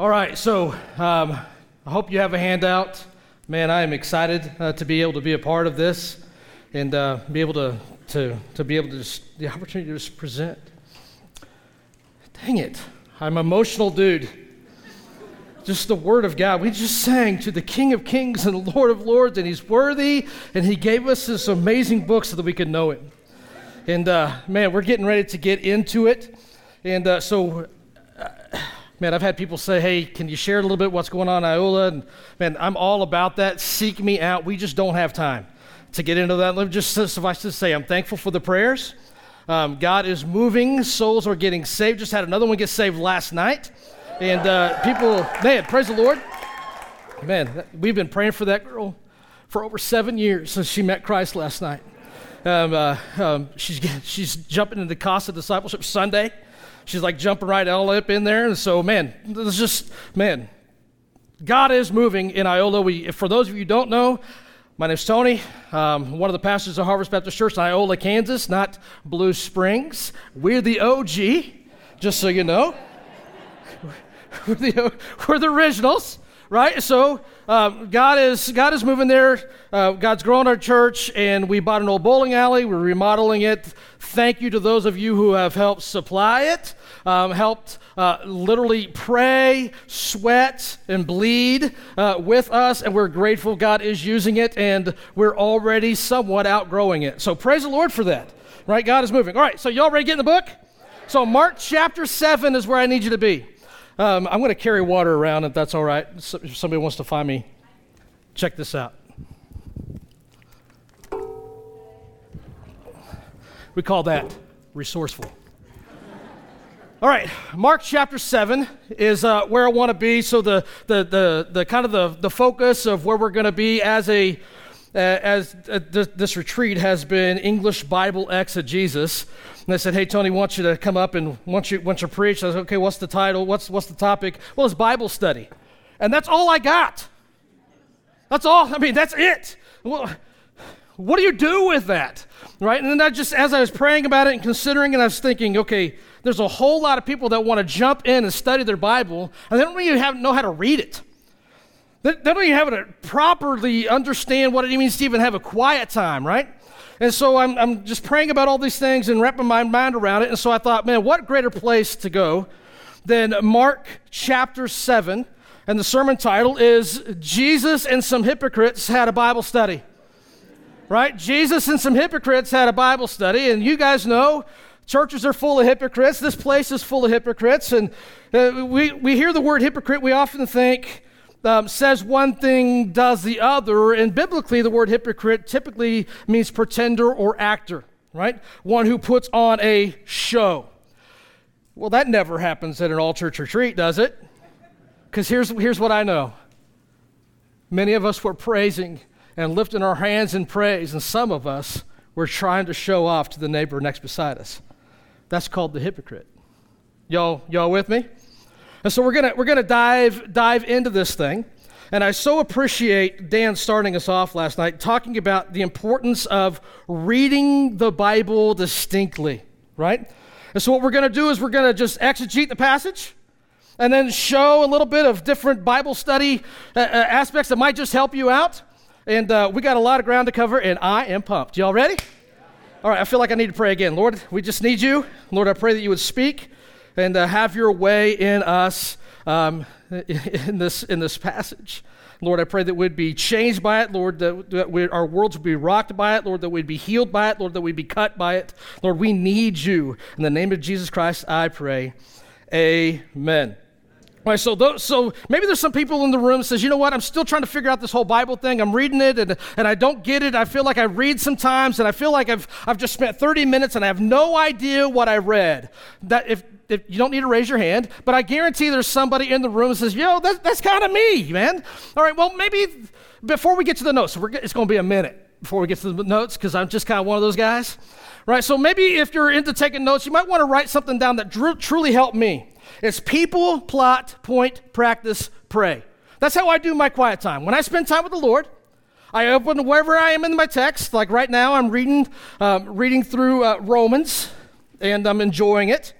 All right, so um, I hope you have a handout. Man, I am excited uh, to be able to be a part of this and uh, be able to, to, to be able to just, the opportunity to just present. Dang it, I'm emotional dude. Just the Word of God. We just sang to the King of Kings and the Lord of Lords, and He's worthy, and He gave us this amazing book so that we could know Him. And uh, man, we're getting ready to get into it. And uh, so man, I've had people say, hey, can you share a little bit what's going on in Iola? And man, I'm all about that. Seek me out. We just don't have time to get into that. Let me just suffice to say, I'm thankful for the prayers. Um, God is moving. Souls are getting saved. Just had another one get saved last night. And uh, people, man, praise the Lord. Man, we've been praying for that girl for over seven years since she met Christ last night. Um, uh, um, she's, she's jumping into Casa Discipleship Sunday she's like jumping right all up in there. And so, man, it's just, man, God is moving in Iola. We, for those of you who don't know, my name's Tony. Um, one of the pastors of Harvest Baptist Church in Iola, Kansas, not Blue Springs. We're the OG, just so you know. we're, the, we're the originals, right? So um, God is God is moving there. Uh, God's growing our church, and we bought an old bowling alley. We're remodeling it. Thank you to those of you who have helped supply it, um, helped uh, literally pray, sweat, and bleed uh, with us, and we're grateful God is using it, and we're already somewhat outgrowing it. So praise the Lord for that. Right? God is moving. All right. So y'all ready to get in the book? So Mark chapter seven is where I need you to be. Um, I'm going to carry water around if that's all right. If somebody wants to find me, check this out. We call that resourceful. All right, Mark chapter 7 is uh, where I want to be. So, the, the, the, the kind of the, the focus of where we're going to be as a uh, as uh, this, retreat has been English Bible exegesis. And they said, "Hey, Tony, want you to come up and want you want you to preach." I said, "Okay, what's the title? What's what's the topic?" Well, it's Bible study, and that's all I got. That's all. I mean, that's it. Well, what do you do with that, right? And then I just, as I was praying about it and considering, and I was thinking, okay, there's a whole lot of people that want to jump in and study their Bible, and they don't even have, know how to read it. They, they don't even have to properly understand what it means to even have a quiet time, right? And so I'm, I'm just praying about all these things and wrapping my mind around it. And so I thought, man, what greater place to go than Mark chapter 7? And the sermon title is Jesus and Some Hypocrites Had a Bible Study. Right? Jesus and some hypocrites had a Bible study. And you guys know churches are full of hypocrites. This place is full of hypocrites. And uh, we, we hear the word hypocrite, we often think, um, says one thing, does the other. And biblically, the word hypocrite typically means pretender or actor, right? One who puts on a show. Well, that never happens at an all church retreat, does it? Because here's, here's what I know many of us were praising and lifting our hands in praise, and some of us were trying to show off to the neighbor next beside us. That's called the hypocrite. Y'all, y'all with me? And so we're gonna we're gonna dive dive into this thing. And I so appreciate Dan starting us off last night talking about the importance of reading the Bible distinctly, right? And so what we're to do is we're to just exegete the passage and then show a little bit of different Bible study uh, uh, aspects that might just help you out. And uh, we got a lot of ground to cover, and I am pumped. Y'all ready? All right, I feel like I need to pray again. Lord, we just need you. Lord, I pray that you would speak and uh, have your way in us um, in, this, in this passage. Lord, I pray that we'd be changed by it. Lord, that, that we, our worlds would be rocked by it. Lord, that we'd be healed by it. Lord, that we'd be cut by it. Lord, we need you. In the name of Jesus Christ, I pray. Amen. All right, so, those, so maybe there's some people in the room says, you know what, I'm still trying to figure out this whole Bible thing. I'm reading it and, and I don't get it. I feel like I read sometimes and I feel like I've, I've just spent 30 minutes and I have no idea what I read. That if, if you don't need to raise your hand, but I guarantee there's somebody in the room that says, yo, that, that's kind of me, man. All right, well, maybe before we get to the notes, it's going to be a minute before we get to the notes because I'm just kind of one of those guys. Right, so maybe if you're into taking notes, you might want to write something down that truly helped me. It's people, plot, point, practice, pray. That's how I do my quiet time. When I spend time with the Lord, I open wherever I am in my text. Like right now, I'm reading, um, reading through uh, Romans, and I'm enjoying it.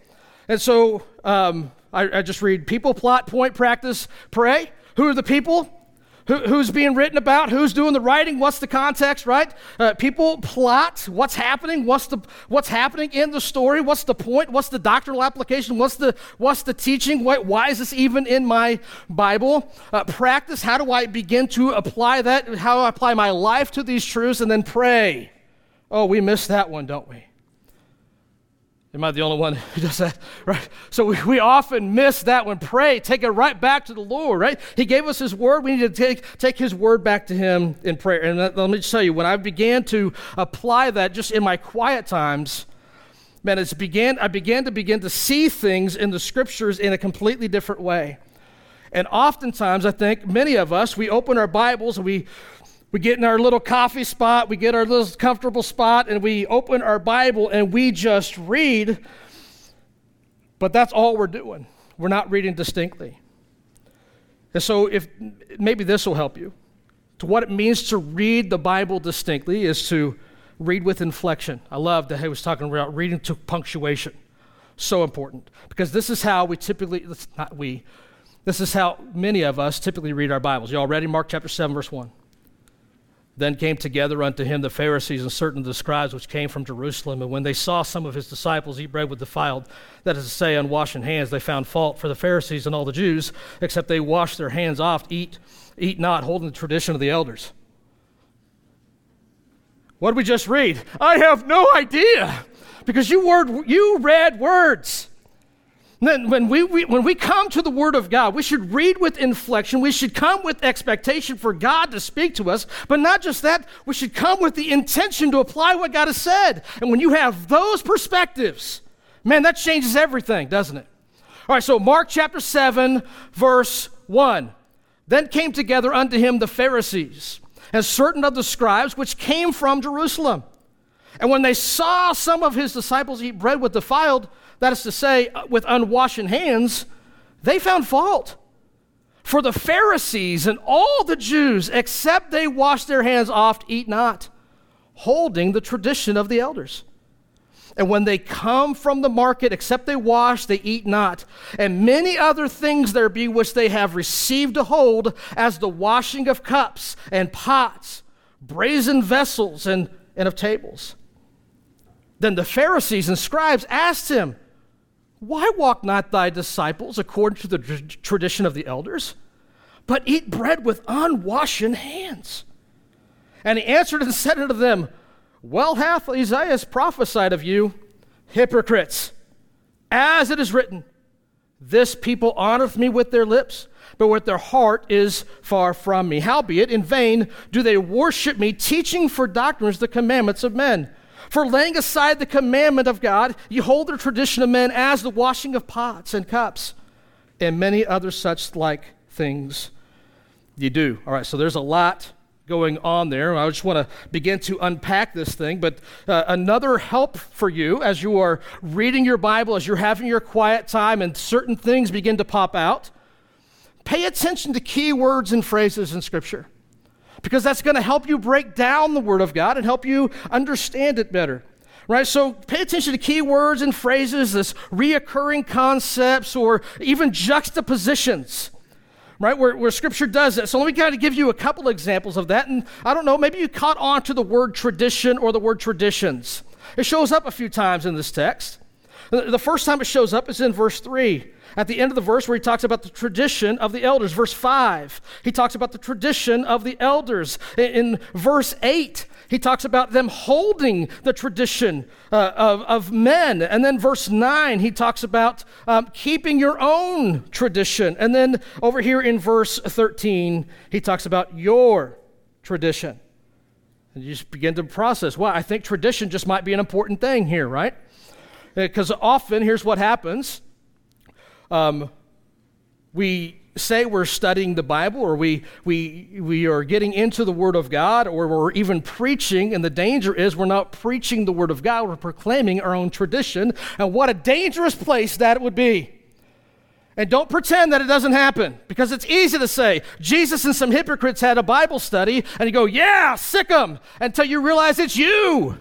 And so, um, I, I just read people, plot, point, practice, pray. Who are the people? Who, who's being written about? Who's doing the writing? What's the context, right? Uh, people plot what's happening. What's the what's happening in the story? What's the point? What's the doctrinal application? What's the what's the teaching? Why, why is this even in my Bible? Uh, practice. How do I begin to apply that? How do I apply my life to these truths? And then pray. Oh, we miss that one, don't we? Am I the only one who does that? Right? So we, we often miss that one. Pray, take it right back to the Lord, right? He gave us His word. We need to take, take His word back to Him in prayer. And let, let me just tell you, when I began to apply that just in my quiet times, man, it's began, I began to begin to see things in the scriptures in a completely different way. And oftentimes, I think many of us, we open our Bibles and we we get in our little coffee spot, we get our little comfortable spot, and we open our Bible and we just read. But that's all we're doing. We're not reading distinctly. And so, if maybe this will help you. To what it means to read the Bible distinctly is to read with inflection. I love that he was talking about reading to punctuation. So important. Because this is how we typically, not we, this is how many of us typically read our Bibles. You all ready? Mark chapter 7, verse 1. Then came together unto him the Pharisees and certain of the scribes which came from Jerusalem. And when they saw some of his disciples eat bread with defiled, that is to say, unwashing hands, they found fault for the Pharisees and all the Jews, except they wash their hands oft, eat, eat not, holding the tradition of the elders. What did we just read? I have no idea. Because you, word, you read words. Then when we, we, when we come to the Word of God, we should read with inflection. We should come with expectation for God to speak to us. But not just that, we should come with the intention to apply what God has said. And when you have those perspectives, man, that changes everything, doesn't it? All right, so Mark chapter 7, verse 1. Then came together unto him the Pharisees and certain of the scribes which came from Jerusalem. And when they saw some of his disciples eat bread with defiled, that is to say, uh, with unwashed hands, they found fault. For the Pharisees and all the Jews, except they wash their hands oft, eat not, holding the tradition of the elders. And when they come from the market, except they wash, they eat not. And many other things there be which they have received to hold, as the washing of cups and pots, brazen vessels, and, and of tables. Then the Pharisees and scribes asked him, why walk not thy disciples according to the tradition of the elders, but eat bread with unwashed hands? And he answered and said unto them, Well hath Isaiah prophesied of you, hypocrites, as it is written, This people honoreth me with their lips, but with their heart is far from me. Howbeit, in vain do they worship me, teaching for doctrines the commandments of men. For laying aside the commandment of God, you hold the tradition of men as the washing of pots and cups, and many other such like things you do. All right, so there's a lot going on there. I just want to begin to unpack this thing. But uh, another help for you as you are reading your Bible, as you're having your quiet time, and certain things begin to pop out, pay attention to key words and phrases in Scripture because that's going to help you break down the Word of God and help you understand it better. Right? So pay attention to key words and phrases, this reoccurring concepts, or even juxtapositions. Right, where, where scripture does that. So let me kind of give you a couple examples of that. And I don't know, maybe you caught on to the word tradition or the word traditions. It shows up a few times in this text. The first time it shows up is in verse 3. At the end of the verse, where he talks about the tradition of the elders, verse 5, he talks about the tradition of the elders. In, verse 8, he talks about them holding the tradition uh, of, of men. And then verse 9, he talks about um, keeping your own tradition. And then over here in verse 13, he talks about your tradition. And you just begin to process, well, I think tradition just might be an important thing here, right? Because often, here's what happens um, we say we're studying the Bible or we, we, we are getting into the Word of God or we're even preaching, and the danger is we're not preaching the Word of God, we're proclaiming our own tradition. And what a dangerous place that would be. And don't pretend that it doesn't happen because it's easy to say, Jesus and some hypocrites had a Bible study, and you go, yeah, sick them, until you realize it's you.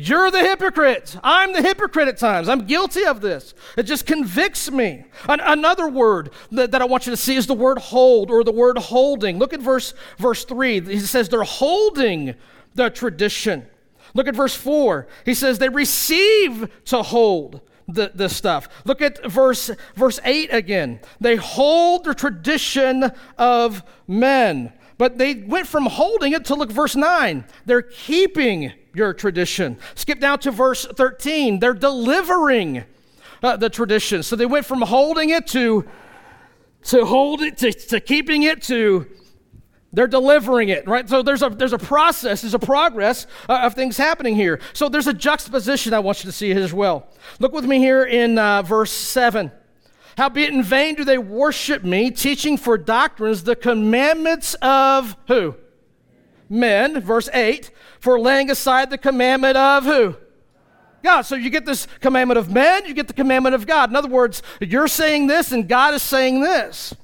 You're the hypocrite. I'm the hypocrite at times. I'm guilty of this. It just convicts me. An- another word that, that I want you to see is the word hold or the word holding. Look at verse, verse 3. He says they're holding the tradition. Look at verse 4. He says they receive to hold the, the stuff. Look at verse, verse 8 again. They hold the tradition of men. But they went from holding it to look verse 9. They're keeping your tradition. Skip down to verse 13. They're delivering uh, the tradition. So they went from holding it to to hold it to, to keeping it to they're delivering it, right? So there's a, there's a process, there's a progress uh, of things happening here. So there's a juxtaposition I want you to see as well. Look with me here in uh, verse 7. Howbeit in vain do they worship me, teaching for doctrines the commandments of who? Men. Verse 8. For laying aside the commandment of who? God. So you get this commandment of men, you get the commandment of God. In other words, you're saying this and God is saying this.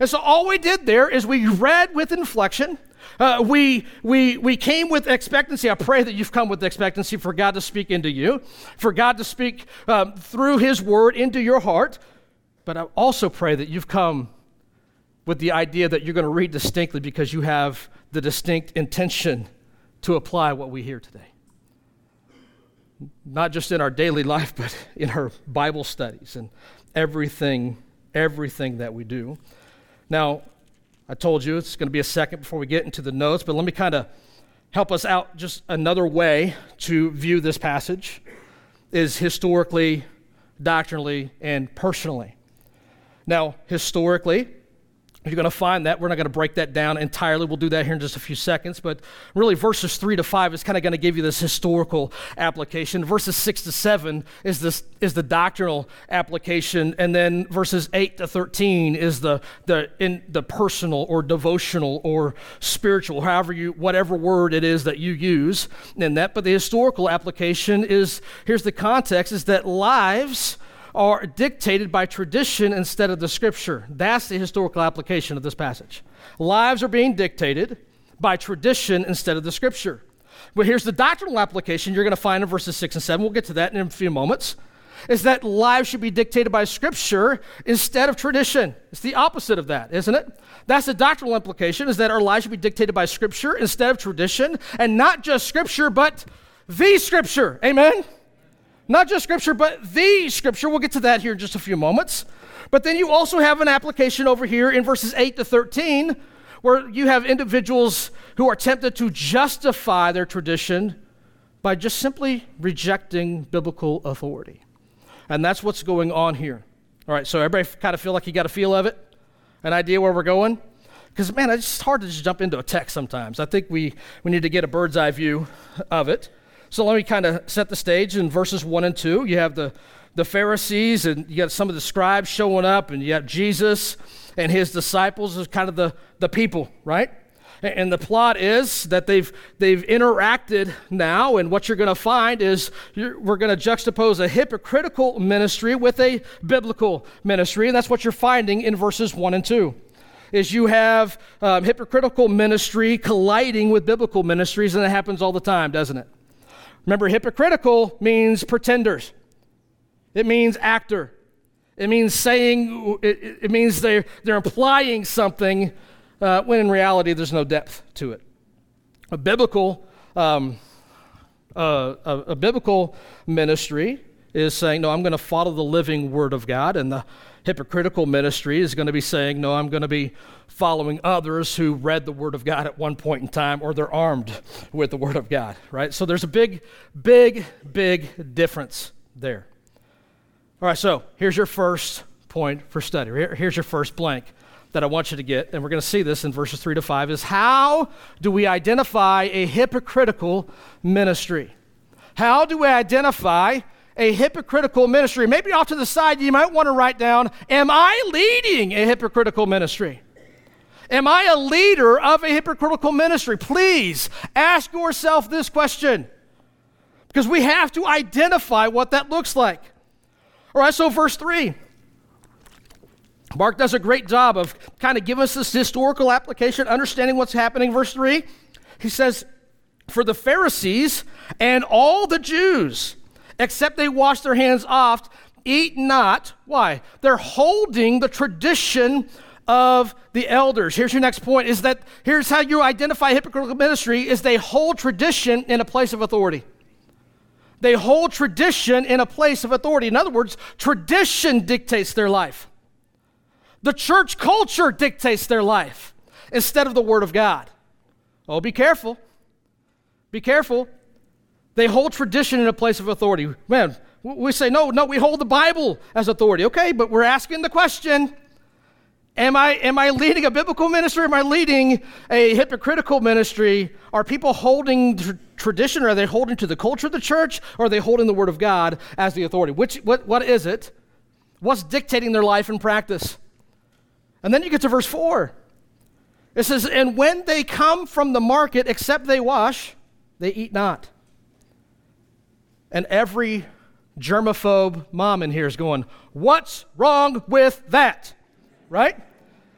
And so all we did there is we read with inflection. Uh, we, we, we came with expectancy. I pray that you've come with expectancy for God to speak into you, for God to speak um, through His word into your heart. But I also pray that you've come with the idea that you're going to read distinctly because you have the distinct intention to apply what we hear today. Not just in our daily life, but in our Bible studies and everything, everything that we do. Now, I told you it's going to be a second before we get into the notes, but let me kind of help us out just another way to view this passage is historically, doctrinally, and personally. Now, historically, you're going to find that. We're not going to break that down entirely. We'll do that here in just a few seconds. But really, verses 3 to 5 is kind of going to give you this historical application. Verses 6 to 7 is, this, is the doctrinal application. And then verses 8 to 13 is the, the, in, the personal or devotional or spiritual, however you, whatever word it is that you use in that. But the historical application is here's the context is that lives are dictated by tradition instead of the scripture. That's the historical application of this passage. Lives are being dictated by tradition instead of the scripture. But here's the doctrinal application you're going to find in verses 6 and 7. We'll get to that in a few moments. Is that lives should be dictated by scripture instead of tradition. It's the opposite of that, isn't it? That's the doctrinal implication is that our lives should be dictated by scripture instead of tradition, and not just scripture, but the scripture. Amen? Not just scripture, but the scripture. We'll get to that here in just a few moments. But then you also have an application over here in verses 8 to 13 where you have individuals who are tempted to justify their tradition by just simply rejecting biblical authority. And that's what's going on here. All right, so everybody kind of feel like you got a feel of it? An idea where we're going? Because, man, it's hard to just jump into a text sometimes. I think we, we need to get a bird's eye view of it. So let me kind of set the stage in verses 1 and 2. You have the, the Pharisees, and you got some of the scribes showing up, and you have Jesus and his disciples as kind of the, the people, right? And the plot is that they've, they've interacted now, and what you're going to find is we're going to juxtapose a hypocritical ministry with a biblical ministry, and that's what you're finding in verses 1 and 2 is you have um, hypocritical ministry colliding with biblical ministries, and it happens all the time, doesn't it? Remember, hypocritical means pretenders, it means actor. It means saying, it, it means they're, they're implying something uh, when in reality there's no depth to it. A biblical, um, uh, a, a biblical ministry is saying, No, I'm going to follow the living word of God, and the hypocritical ministry is going to be saying, No, I'm going to be following others who read the Word of God at one point in time or they're armed with the Word of God, right? So there's a big, big, big difference there. All right, so here's your first point for study. Here's your first blank that I want you to get, and we're going to see this in verses 3 to 5 is how do we identify a hypocritical ministry? How do we identify a hypocritical ministry. Maybe off to the side, you might want to write down Am I leading a hypocritical ministry? Am I a leader of a hypocritical ministry? Please ask yourself this question because we have to identify what that looks like. All right, so verse 3. Mark does a great job of kind of giving us this historical application, understanding what's happening. Verse 3, he says, For the Pharisees and all the Jews, except they wash their hands oft, eat not. Why? They're holding the tradition of the elders. Here's your next point is that here's how you identify hypocritical ministry is they hold tradition in a place of authority. They hold tradition in a place of authority. In other words, tradition dictates their life. The church culture dictates their life instead of the word of God. Oh, be careful. Be careful. They hold tradition in a place of authority. Man, we say, no, no, we hold the Bible as authority. Okay, but we're asking the question Am I, am I leading a biblical ministry? Am I leading a hypocritical ministry? Are people holding tr- tradition? Or are they holding to the culture of the church? Or are they holding the Word of God as the authority? Which, what, what is it? What's dictating their life and practice? And then you get to verse 4. It says, And when they come from the market, except they wash, they eat not. And every germaphobe mom in here is going, What's wrong with that? right?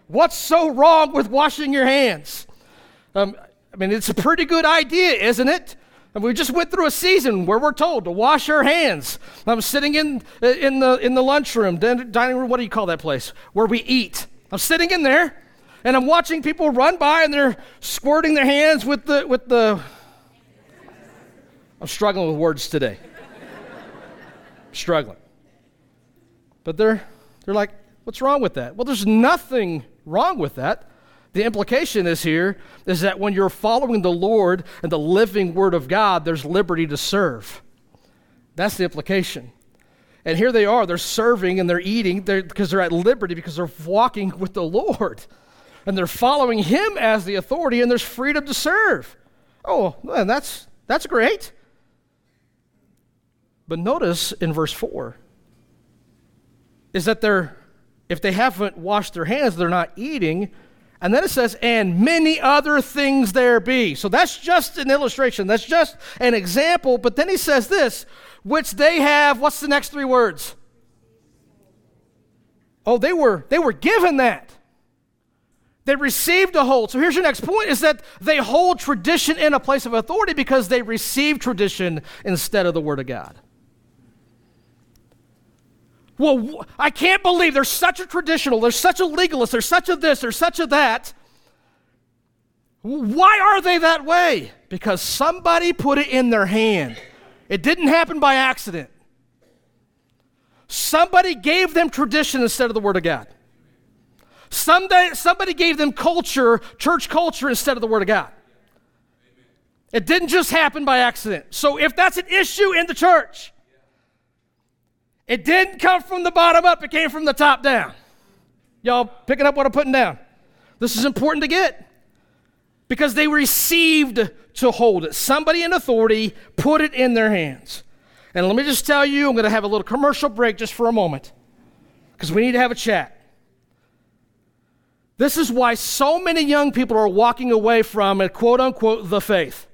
What's so wrong with washing your hands? Um, I mean, it's a pretty good idea, isn't it? And we just went through a season where we're told to wash our hands. I'm sitting in, in, the, in the lunchroom, dining room, what do you call that place? Where we eat. I'm sitting in there and I'm watching people run by and they're squirting their hands with the, with the, I'm struggling with words today. struggling. But they're, they're like, What's wrong with that? Well, there's nothing wrong with that. The implication is here is that when you're following the Lord and the living Word of God, there's liberty to serve. That's the implication. And here they are, they're serving and they're eating they're, because they're at liberty, because they're walking with the Lord. And they're following Him as the authority, and there's freedom to serve. Oh, man, that's, that's great. But notice in verse 4 is that they're if they haven't washed their hands, they're not eating. And then it says, and many other things there be. So that's just an illustration. That's just an example. But then he says this, which they have, what's the next three words? Oh, they were, they were given that. They received a hold. So here's your next point is that they hold tradition in a place of authority because they receive tradition instead of the Word of God. Well, I can't believe there's such a traditional, there's such a legalist, there's such a this, there's such a that. Why are they that way? Because somebody put it in their hand. It didn't happen by accident. Somebody gave them tradition instead of the Word of God. Someday, somebody gave them culture, church culture, instead of the Word of God. It didn't just happen by accident. So if that's an issue in the church, it didn't come from the bottom up, it came from the top down. Y'all picking up what I'm putting down? This is important to get because they received to hold it. Somebody in authority put it in their hands. And let me just tell you, I'm going to have a little commercial break just for a moment because we need to have a chat. This is why so many young people are walking away from a quote unquote the faith.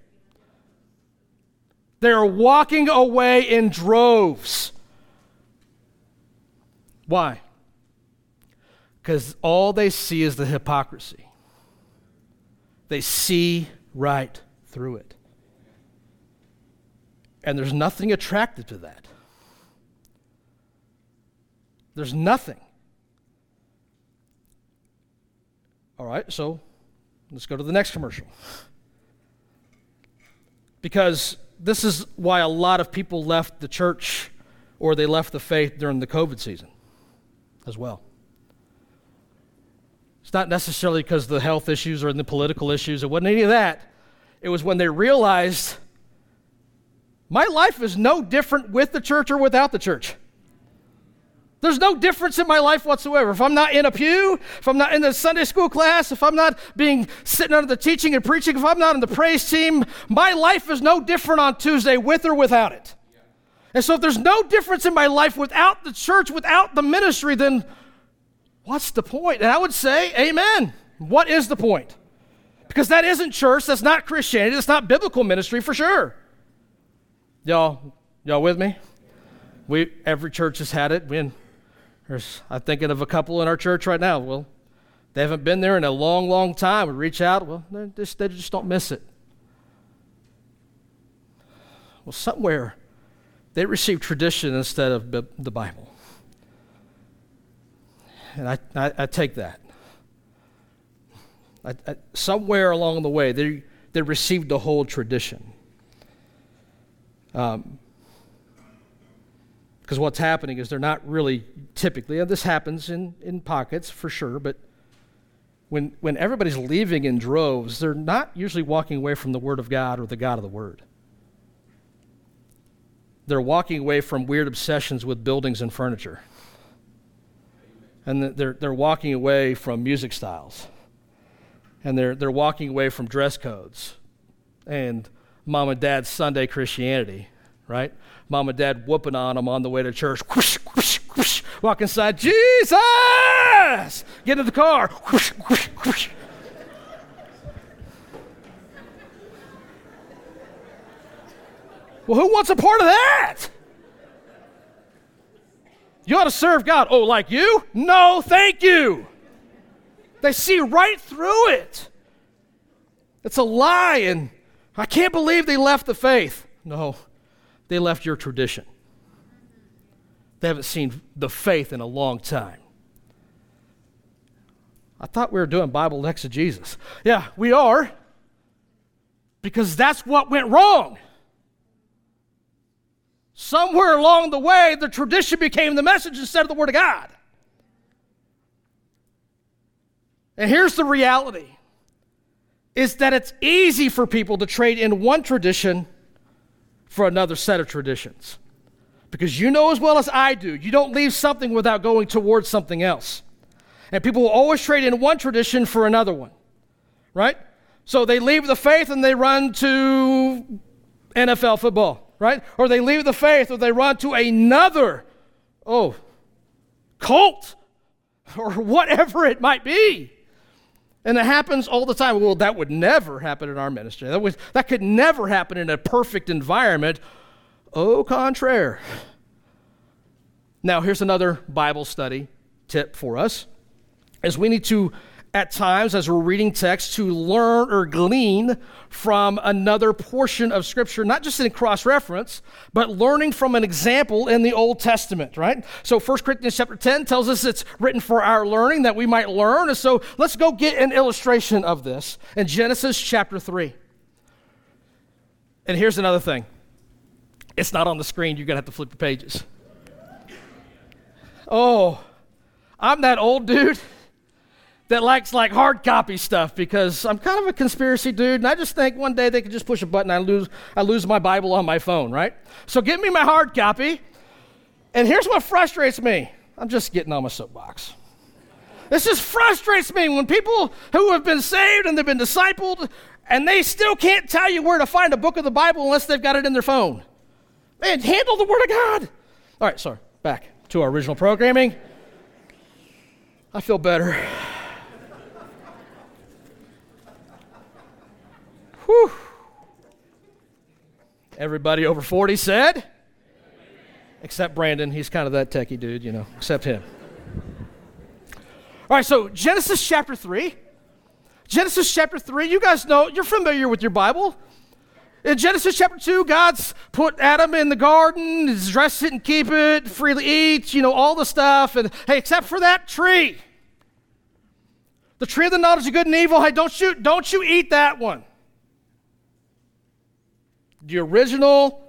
They are walking away in droves why? Because all they see is the hypocrisy. They see right through it. And there's nothing attractive to that. There's nothing. All right, so let's go to the next commercial. Because this is why a lot of people left the church or they left the faith during the COVID season as well. It's not necessarily because the health issues or the political issues, it wasn't any of that. It was when they realized my life is no different with the church or without the church. There's no difference in my life whatsoever. If I'm not in a pew, if I'm not in the Sunday school class, if I'm not being sitting under the teaching and preaching, if I'm not in the praise team, my life is no different on Tuesday with or without it. And so, if there's no difference in my life without the church, without the ministry, then what's the point? And I would say, Amen. What is the point? Because that isn't church, that's not Christianity, that's not biblical ministry for sure. Y'all, y'all with me? We every church has had it. We, there's, I'm thinking of a couple in our church right now. Well, they haven't been there in a long, long time. We reach out, well, they just, they just don't miss it. Well, somewhere they received tradition instead of the Bible. And I, I, I take that. I, I, somewhere along the way, they, they received the whole tradition. Um, because what's happening is they're not really typically, and this happens in, in pockets for sure, but when, when everybody's leaving in droves, they're not usually walking away from the Word of God or the God of the Word. They're walking away from weird obsessions with buildings and furniture. And they're, they're walking away from music styles. And they're, they're walking away from dress codes and mom and dad's Sunday Christianity, right? Mom and dad whooping on them on the way to church. Whoosh, whoosh, whoosh, walk inside, Jesus! Get in the car. Whoosh, whoosh, whoosh. Well, who wants a part of that? You ought to serve God. Oh, like you? No, thank you. They see right through it. It's a lie, and I can't believe they left the faith. No, they left your tradition. They haven't seen the faith in a long time. I thought we were doing Bible exegesis. Yeah, we are. Because that's what went wrong. Somewhere along the way, the tradition became the message instead of the Word of God. And here's the reality is that it's easy for people to trade in one tradition for another set of traditions. Because you know as well as I do, you don't leave something without going towards something else. And people will always trade in one tradition for another one, right? So they leave the faith and they run to NFL football right? Or they leave the faith or they run to another, oh, cult or whatever it might be. And it happens all the time. Well, that would never happen in our ministry. That, was, that could never happen in a perfect environment. Au contraire. Now, here's another Bible study tip for us is we need to at times as we're reading text to learn or glean from another portion of Scripture, not just in cross reference, but learning from an example in the Old Testament, right? So 1 Corinthians chapter 10 tells us it's written for our learning that we might learn. And so let's go get an illustration of this in Genesis chapter 3. And here's another thing it's not on the screen, you're going to have to flip the pages. Oh, I'm that old dude that likes like hard copy stuff because I'm kind of a conspiracy dude, and I just think one day they could just push a button, I lose, I lose my Bible on my phone, right? So give me my hard copy. And here's what frustrates me. I'm just getting on my soapbox. This just frustrates me when people who have been saved and they've been discipled and they still can't tell you where to find a book of the Bible unless they've got it in their phone. Man, handle the Word of God. All right, sorry, back to our original programming. I feel better. Whew. Everybody over 40 said? Except Brandon. He's kind of that techie dude, you know, except him. All right, so Genesis chapter 3. Genesis chapter 3, you guys know, you're familiar with your Bible. In Genesis chapter 2, God's put Adam in the garden, dress it and keep it, freely eat, you know, all the stuff. And hey, except for that tree, the tree of the knowledge of good and evil, hey, don't you, don't you eat that one. The original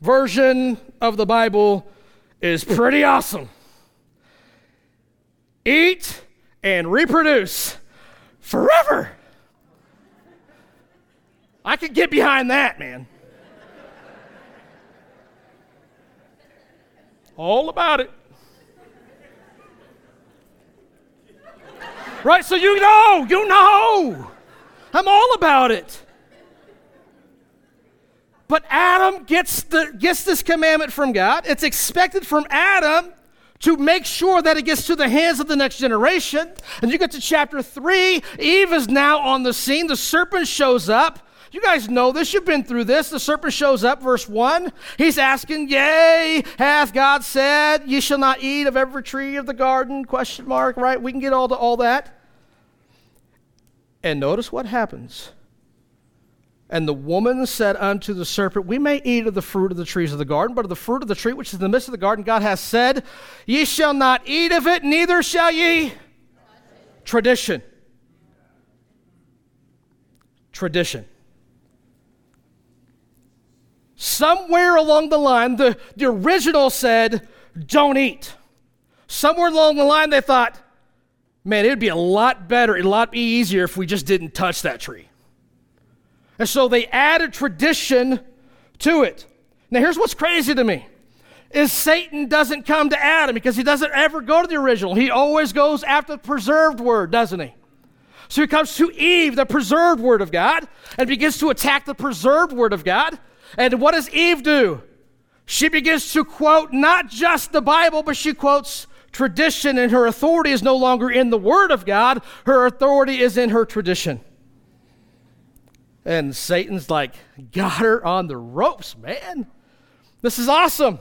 version of the Bible is pretty awesome. Eat and reproduce forever. I could get behind that, man. All about it. Right? So you know, you know. I'm all about it. But Adam gets, the, gets this commandment from God. It's expected from Adam to make sure that it gets to the hands of the next generation. And you get to chapter 3, Eve is now on the scene. The serpent shows up. You guys know this. You've been through this. The serpent shows up, verse 1. He's asking, Yea, hath God said, Ye shall not eat of every tree of the garden? Question mark, right? We can get all, to all that. And notice what happens And the woman said unto the serpent, We may eat of the fruit of the trees of the garden, but of the fruit of the tree which is in the midst of the garden, God has said, Ye shall not eat of it, neither shall ye. Tradition. Tradition. Somewhere along the line, the, the original said, Don't eat. Somewhere along the line, they thought, Man, it would be a lot better, a lot easier if we just didn't touch that tree. And so they added tradition to it. Now here's what's crazy to me is Satan doesn't come to Adam because he doesn't ever go to the original. He always goes after the preserved word, doesn't he? So he comes to Eve, the preserved word of God, and begins to attack the preserved word of God. And what does Eve do? She begins to quote not just the Bible, but she quotes tradition, and her authority is no longer in the word of God, her authority is in her tradition. And Satan's like, got her on the ropes, man. This is awesome.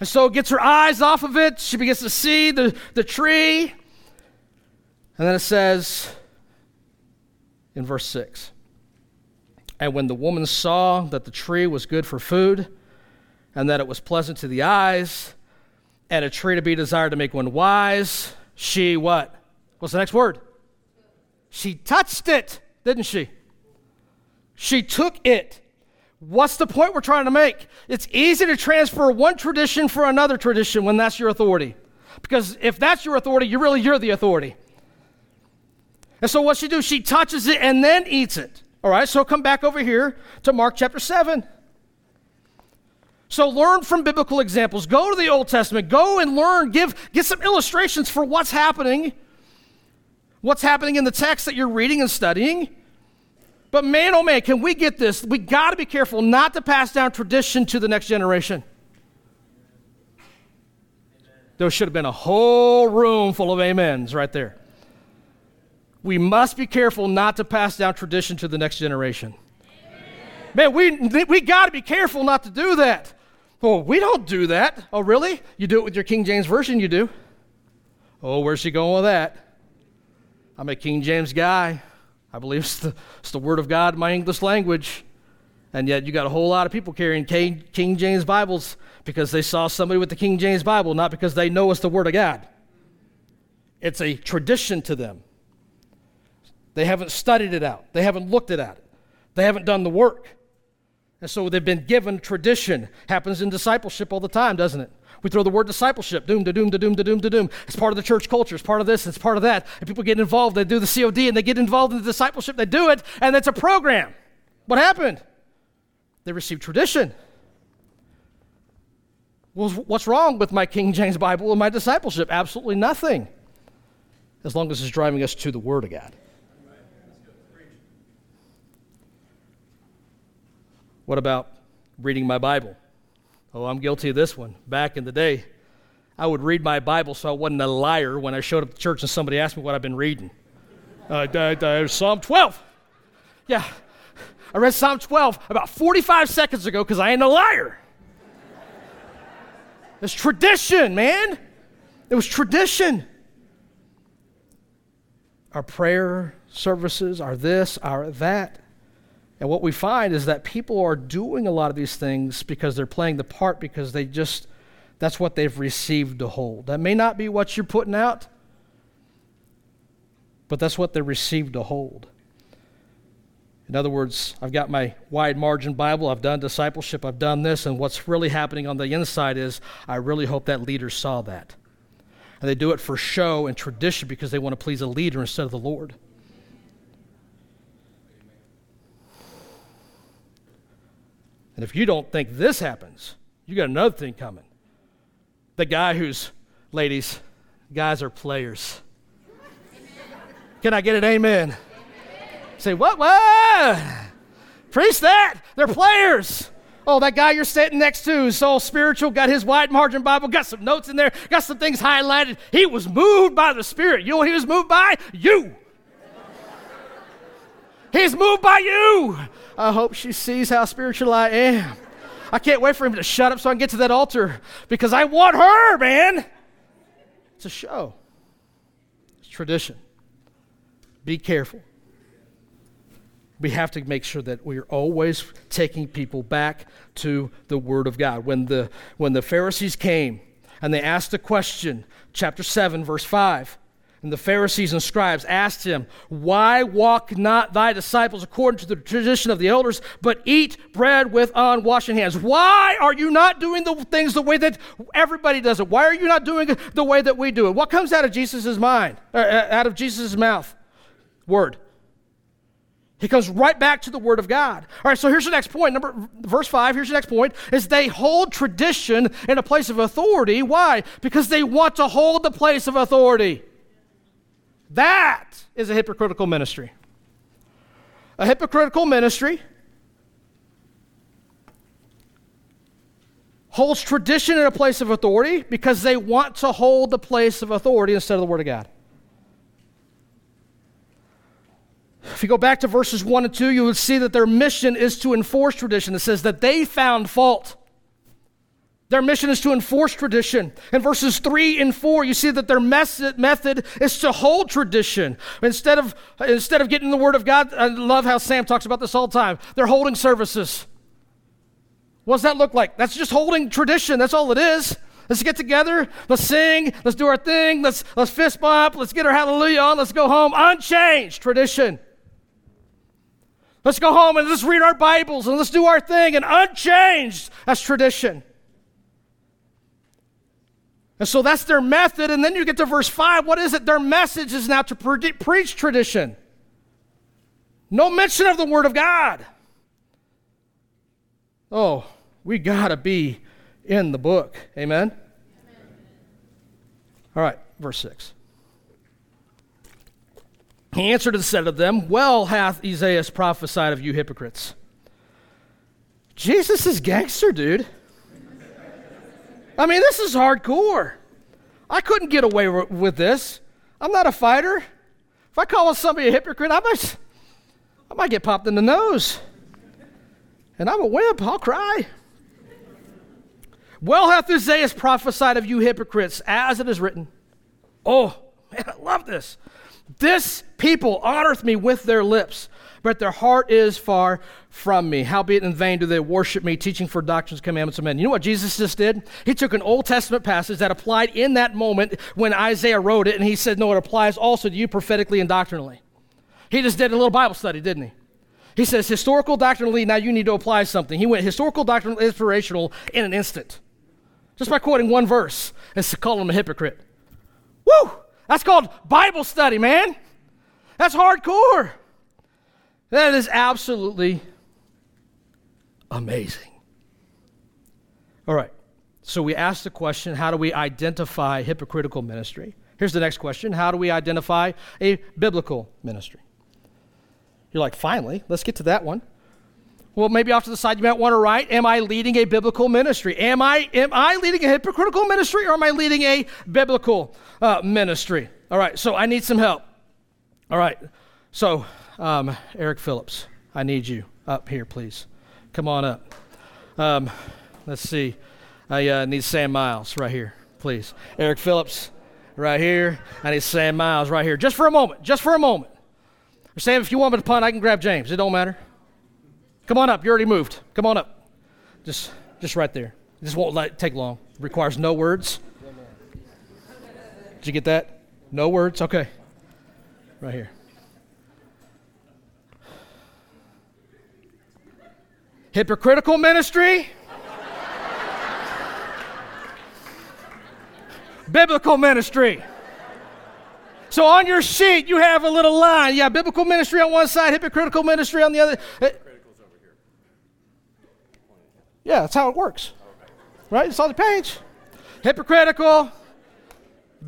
And so gets her eyes off of it. She begins to see the, the tree. And then it says in verse 6 And when the woman saw that the tree was good for food, and that it was pleasant to the eyes, and a tree to be desired to make one wise, she what? What's the next word? She touched it, didn't she? She took it. What's the point we're trying to make? It's easy to transfer one tradition for another tradition when that's your authority. Because if that's your authority, you really you're the authority. And so what she do? She touches it and then eats it. All right, so come back over here to Mark chapter 7. So learn from biblical examples. Go to the Old Testament. Go and learn. Give, get some illustrations for what's happening. What's happening in the text that you're reading and studying. But man, oh man, can we get this? We got to be careful not to pass down tradition to the next generation. There should have been a whole room full of amens right there. We must be careful not to pass down tradition to the next generation. Man, we, we got to be careful not to do that. Oh, we don't do that. Oh, really? You do it with your King James Version, you do. Oh, where's she going with that? I'm a King James guy. I believe it's the, it's the Word of God in my English language. And yet, you got a whole lot of people carrying King, King James Bibles because they saw somebody with the King James Bible, not because they know it's the Word of God. It's a tradition to them. They haven't studied it out, they haven't looked at it, they haven't done the work. And so they've been given tradition. Happens in discipleship all the time, doesn't it? We throw the word discipleship, doom, da doom, da doom, da doom, da doom. It's part of the church culture. It's part of this. It's part of that. And people get involved. They do the COD and they get involved in the discipleship. They do it, and it's a program. What happened? They received tradition. Well, what's wrong with my King James Bible and my discipleship? Absolutely nothing, as long as it's driving us to the Word of God. What about reading my Bible? Oh, I'm guilty of this one. Back in the day, I would read my Bible so I wasn't a liar when I showed up to church and somebody asked me what I've been reading. Uh, uh, uh, Psalm 12. Yeah, I read Psalm 12 about 45 seconds ago because I ain't a liar. It's tradition, man. It was tradition. Our prayer services are this, are that. And what we find is that people are doing a lot of these things because they're playing the part because they just, that's what they've received to hold. That may not be what you're putting out, but that's what they received to hold. In other words, I've got my wide margin Bible, I've done discipleship, I've done this, and what's really happening on the inside is I really hope that leader saw that. And they do it for show and tradition because they want to please a leader instead of the Lord. And if you don't think this happens, you got another thing coming. The guy who's, ladies, guys are players. Can I get an amen? amen? Say, what? What? Preach that. They're players. Oh, that guy you're sitting next to is so spiritual, got his wide margin Bible, got some notes in there, got some things highlighted. He was moved by the Spirit. You know what he was moved by? You. He's moved by you. I hope she sees how spiritual I am. I can't wait for him to shut up so I can get to that altar because I want her, man. It's a show, it's tradition. Be careful. We have to make sure that we're always taking people back to the Word of God. When the, when the Pharisees came and they asked a question, chapter 7, verse 5, and the Pharisees and scribes asked him, Why walk not thy disciples according to the tradition of the elders, but eat bread with unwashing hands? Why are you not doing the things the way that everybody does it? Why are you not doing it the way that we do it? What comes out of Jesus' mind, uh, uh out of Jesus' mouth? Word. He comes right back to the Word of God. All right, so here's the next point. Number verse 5, here's the next point, is they hold tradition in a place of authority. Why? Because they want to hold the place of authority. That is a hypocritical ministry. A hypocritical ministry holds tradition in a place of authority because they want to hold the place of authority instead of the Word of God. If you go back to verses 1 and 2, you would see that their mission is to enforce tradition. It says that they found fault. Their mission is to enforce tradition. In verses 3 and 4, you see that their method is to hold tradition. Instead of, instead of getting the Word of God, I love how Sam talks about this all the time. They're holding services. What does that look like? That's just holding tradition. That's all it is. Let's get together. Let's sing. Let's do our thing. Let's, let's fist bump. Let's get our hallelujah on. Let's go home. Unchanged tradition. Let's go home and let's read our Bibles and let's do our thing. And unchanged, that's tradition. And so that's their method. And then you get to verse 5. What is it? Their message is now to pre- preach tradition. No mention of the Word of God. Oh, we got to be in the book. Amen? Amen? All right, verse 6. He answered and said to them, Well hath Isaiah prophesied of you hypocrites. Jesus is gangster, dude. I mean, this is hardcore. I couldn't get away with this. I'm not a fighter. If I call somebody a hypocrite, I might, I might get popped in the nose. And I'm a wimp, I'll cry. Well hath Isaiah prophesied of you hypocrites, as it is written. Oh, man, I love this. This people honoreth me with their lips, but their heart is far from me. Howbeit in vain do they worship me, teaching for doctrines, commandments of men. You know what Jesus just did? He took an Old Testament passage that applied in that moment when Isaiah wrote it, and he said, No, it applies also to you prophetically and doctrinally. He just did a little Bible study, didn't he? He says, historical doctrinally, now you need to apply something. He went historical doctrinal inspirational in an instant. Just by quoting one verse and calling him a hypocrite. Woo! That's called Bible study, man. That's hardcore. That is absolutely amazing. All right. So we asked the question how do we identify hypocritical ministry? Here's the next question How do we identify a biblical ministry? You're like, finally, let's get to that one. Well, maybe off to the side you might want to write, Am I leading a biblical ministry? Am I, am I leading a hypocritical ministry or am I leading a biblical uh, ministry? All right, so I need some help. All right, so um, Eric Phillips, I need you up here, please. Come on up. Um, let's see. I uh, need Sam Miles right here, please. Eric Phillips right here. I need Sam Miles right here. Just for a moment. Just for a moment. Sam, if you want me to punt, I can grab James. It don't matter. Come on up. You already moved. Come on up. Just, just right there. This won't let, take long. It requires no words. Did you get that? No words? Okay. Right here. Hypocritical ministry. biblical ministry. So on your sheet, you have a little line. Yeah, biblical ministry on one side, hypocritical ministry on the other. Uh, yeah, that's how it works. Right? It's on the page. Hypocritical,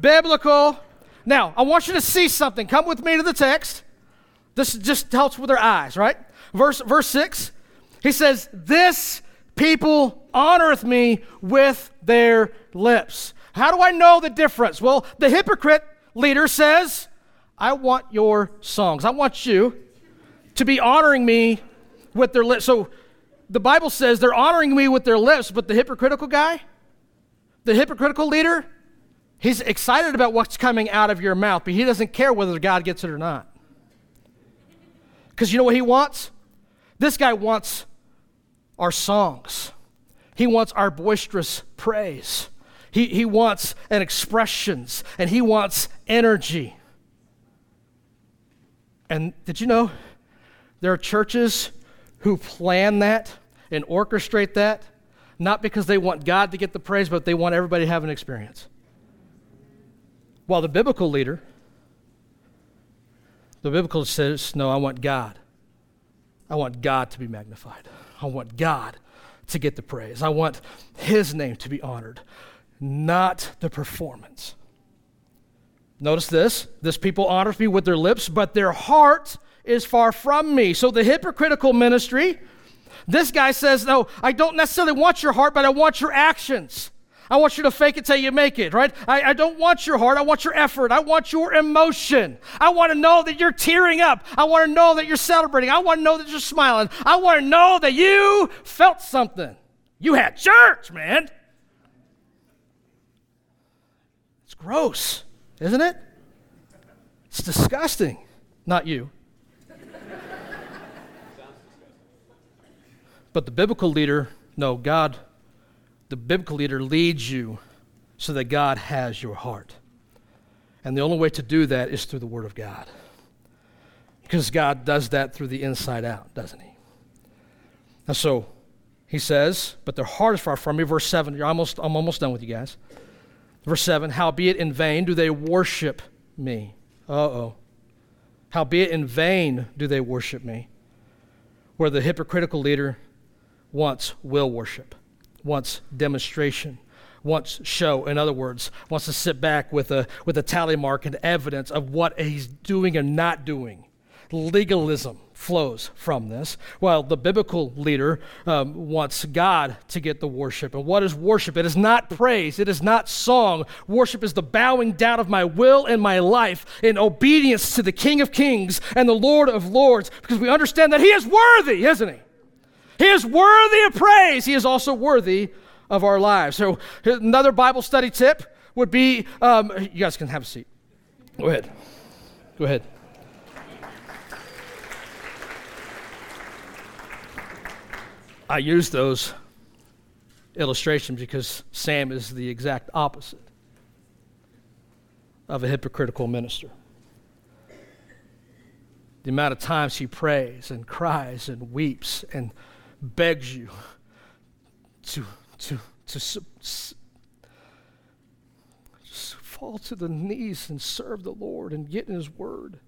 biblical. Now, I want you to see something. Come with me to the text. This just helps with our eyes, right? Verse, verse 6. He says, This people honoreth me with their lips. How do I know the difference? Well, the hypocrite leader says, I want your songs. I want you to be honoring me with their lips. So the Bible says they're honoring me with their lips, but the hypocritical guy, the hypocritical leader, he's excited about what's coming out of your mouth, but he doesn't care whether God gets it or not. Because you know what he wants? This guy wants our songs, he wants our boisterous praise. He, he wants an expressions and he wants energy. And did you know there are churches who plan that and orchestrate that, not because they want God to get the praise, but they want everybody to have an experience. While the biblical leader, the biblical says, no, I want God. I want God to be magnified. I want God to get the praise. I want His name to be honored not the performance. Notice this this people honors me with their lips, but their heart is far from me. So the hypocritical ministry, this guy says, No, I don't necessarily want your heart, but I want your actions. I want you to fake it till you make it, right? I, I, don't want your heart. I want your effort. I want your emotion. I want to know that you're tearing up. I want to know that you're celebrating. I want to know that you're smiling. I want to know that you felt something. You had church, man. It's gross, isn't it? It's disgusting. Not you. but the biblical leader, no, God, the biblical leader leads you so that God has your heart. And the only way to do that is through the Word of God. Because God does that through the inside out, doesn't He? And so he says, but their heart is far from me. Verse 7, you're almost, I'm almost done with you guys. Verse 7 Howbeit in vain do they worship me. Uh oh. Howbeit in vain do they worship me. Where the hypocritical leader wants will worship, wants demonstration, wants show. In other words, wants to sit back with a, with a tally mark and evidence of what he's doing and not doing. Legalism flows from this, while the biblical leader um, wants God to get the worship. And what is worship? It is not praise, it is not song. Worship is the bowing down of my will and my life in obedience to the King of Kings and the Lord of Lords, because we understand that He is worthy, isn't He? He is worthy of praise. He is also worthy of our lives. So, another Bible study tip would be um, you guys can have a seat. Go ahead. Go ahead. I use those illustrations because Sam is the exact opposite of a hypocritical minister. The amount of times he prays and cries and weeps and begs you to, to, to just fall to the knees and serve the Lord and get in his word.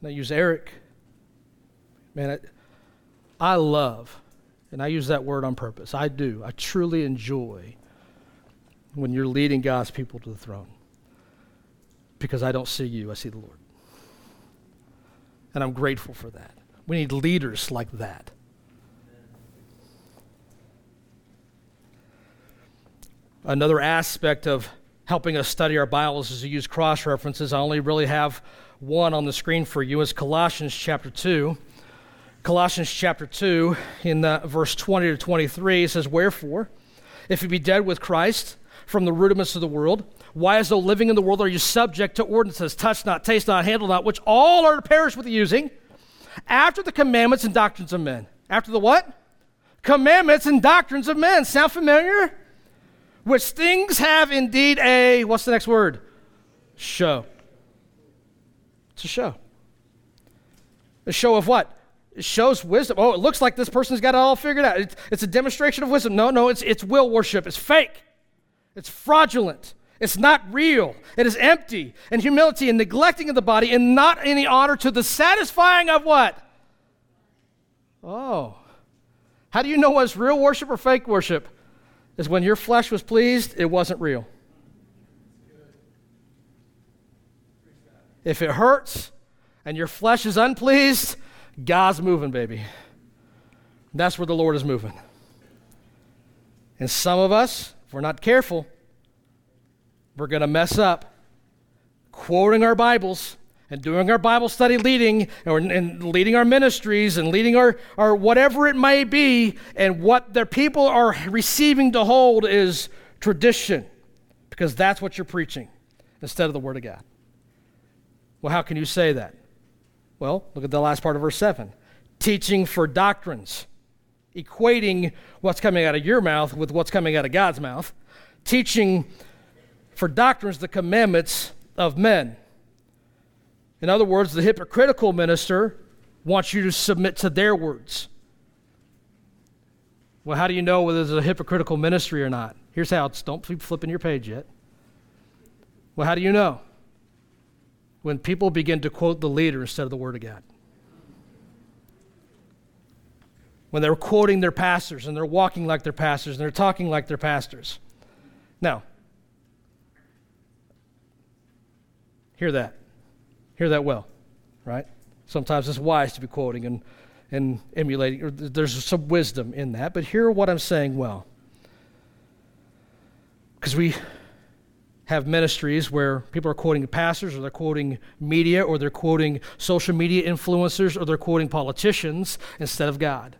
And I use Eric Man, I, I love, and I use that word on purpose. I do. I truly enjoy when you're leading God's people to the throne because I don't see you, I see the Lord. And I'm grateful for that. We need leaders like that. Another aspect of helping us study our Bibles is to use cross references. I only really have one on the screen for you. Is Colossians chapter 2. Colossians chapter 2, in uh, verse 20 to 23, it says, Wherefore, if you be dead with Christ from the rudiments of the world, why, as though living in the world, are you subject to ordinances, touch not, taste not, handle not, which all are to perish with using, after the commandments and doctrines of men? After the what? Commandments and doctrines of men. Sound familiar? Which things have indeed a, what's the next word? Show. It's a show. A show of what? It shows wisdom. Oh, it looks like this person's got it all figured out. It's, it's a demonstration of wisdom. No, no, it's, it's will worship. It's fake. It's fraudulent. It's not real. It is empty and humility and neglecting of the body and not any honor to the satisfying of what? Oh. How do you know what's real worship or fake worship? Is when your flesh was pleased, it wasn't real. If it hurts and your flesh is unpleased, God's moving, baby. That's where the Lord is moving. And some of us, if we're not careful, we're going to mess up quoting our Bibles and doing our Bible study leading or, and leading our ministries and leading our, our whatever it may be. And what the people are receiving to hold is tradition because that's what you're preaching instead of the Word of God. Well, how can you say that? Well, look at the last part of verse 7 teaching for doctrines, equating what's coming out of your mouth with what's coming out of God's mouth, teaching for doctrines the commandments of men. In other words, the hypocritical minister wants you to submit to their words. Well, how do you know whether it's a hypocritical ministry or not? Here's how it's don't be flipping your page yet. Well, how do you know? When people begin to quote the leader instead of the Word of God. When they're quoting their pastors and they're walking like their pastors and they're talking like their pastors. Now, hear that. Hear that well, right? Sometimes it's wise to be quoting and, and emulating. There's some wisdom in that, but hear what I'm saying well. Because we have ministries where people are quoting pastors or they're quoting media or they're quoting social media influencers or they're quoting politicians instead of God.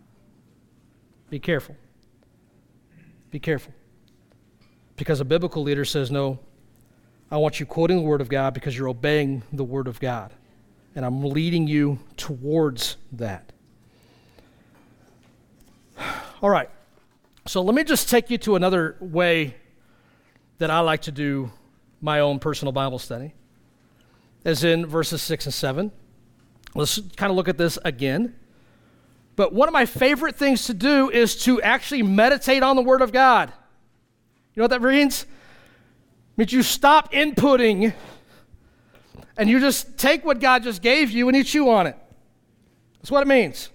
Be careful. Be careful. Because a biblical leader says, No, I want you quoting the Word of God because you're obeying the Word of God. And I'm leading you towards that. All right. So let me just take you to another way that I like to do my own personal Bible study, as in verses 6 and 7. Let's kind of look at this again. But one of my favorite things to do is to actually meditate on the Word of God. You know what that means? Means you stop inputting and you just take what God just gave you and you chew on it. That's what it means.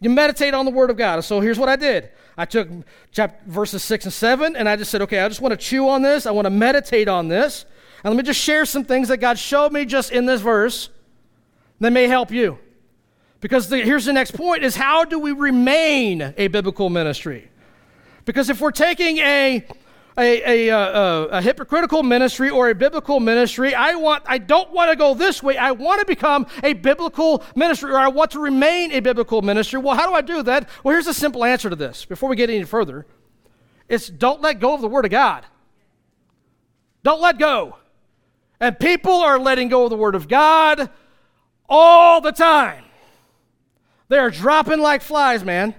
You meditate on the Word of God. So here's what I did. I took chapter, verses 6 and 7, and I just said, okay, I just want to chew on this. I want to meditate on this. And let me just share some things that God showed me just in this verse that may help you. Because the, here's the next point is how do we remain a biblical ministry? Because if we're taking a a, a, a, a, hypocritical ministry or a biblical ministry. I want I don't want to go this way. I want to become a biblical ministry or I want to remain a biblical ministry. Well, how do I do that? Well, here's a simple answer to this before we get any further. It's don't let go of the word of God. Don't let go. And people are letting go of the word of God all the time. They are dropping like flies, man.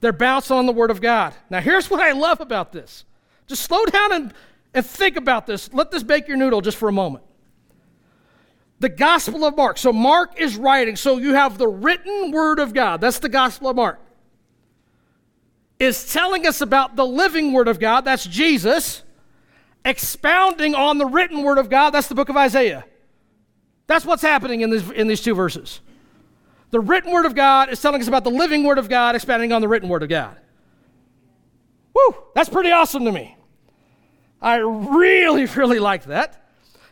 They're bouncing on the word of God. Now, here's what I love about this just slow down and, and think about this. Let this bake your noodle just for a moment. The Gospel of Mark. So, Mark is writing. So, you have the written Word of God. That's the Gospel of Mark. Is telling us about the living Word of God. That's Jesus. Expounding on the written Word of God. That's the book of Isaiah. That's what's happening in, this, in these two verses. The written Word of God is telling us about the living Word of God, expounding on the written Word of God. Woo, that's pretty awesome to me. I really, really like that.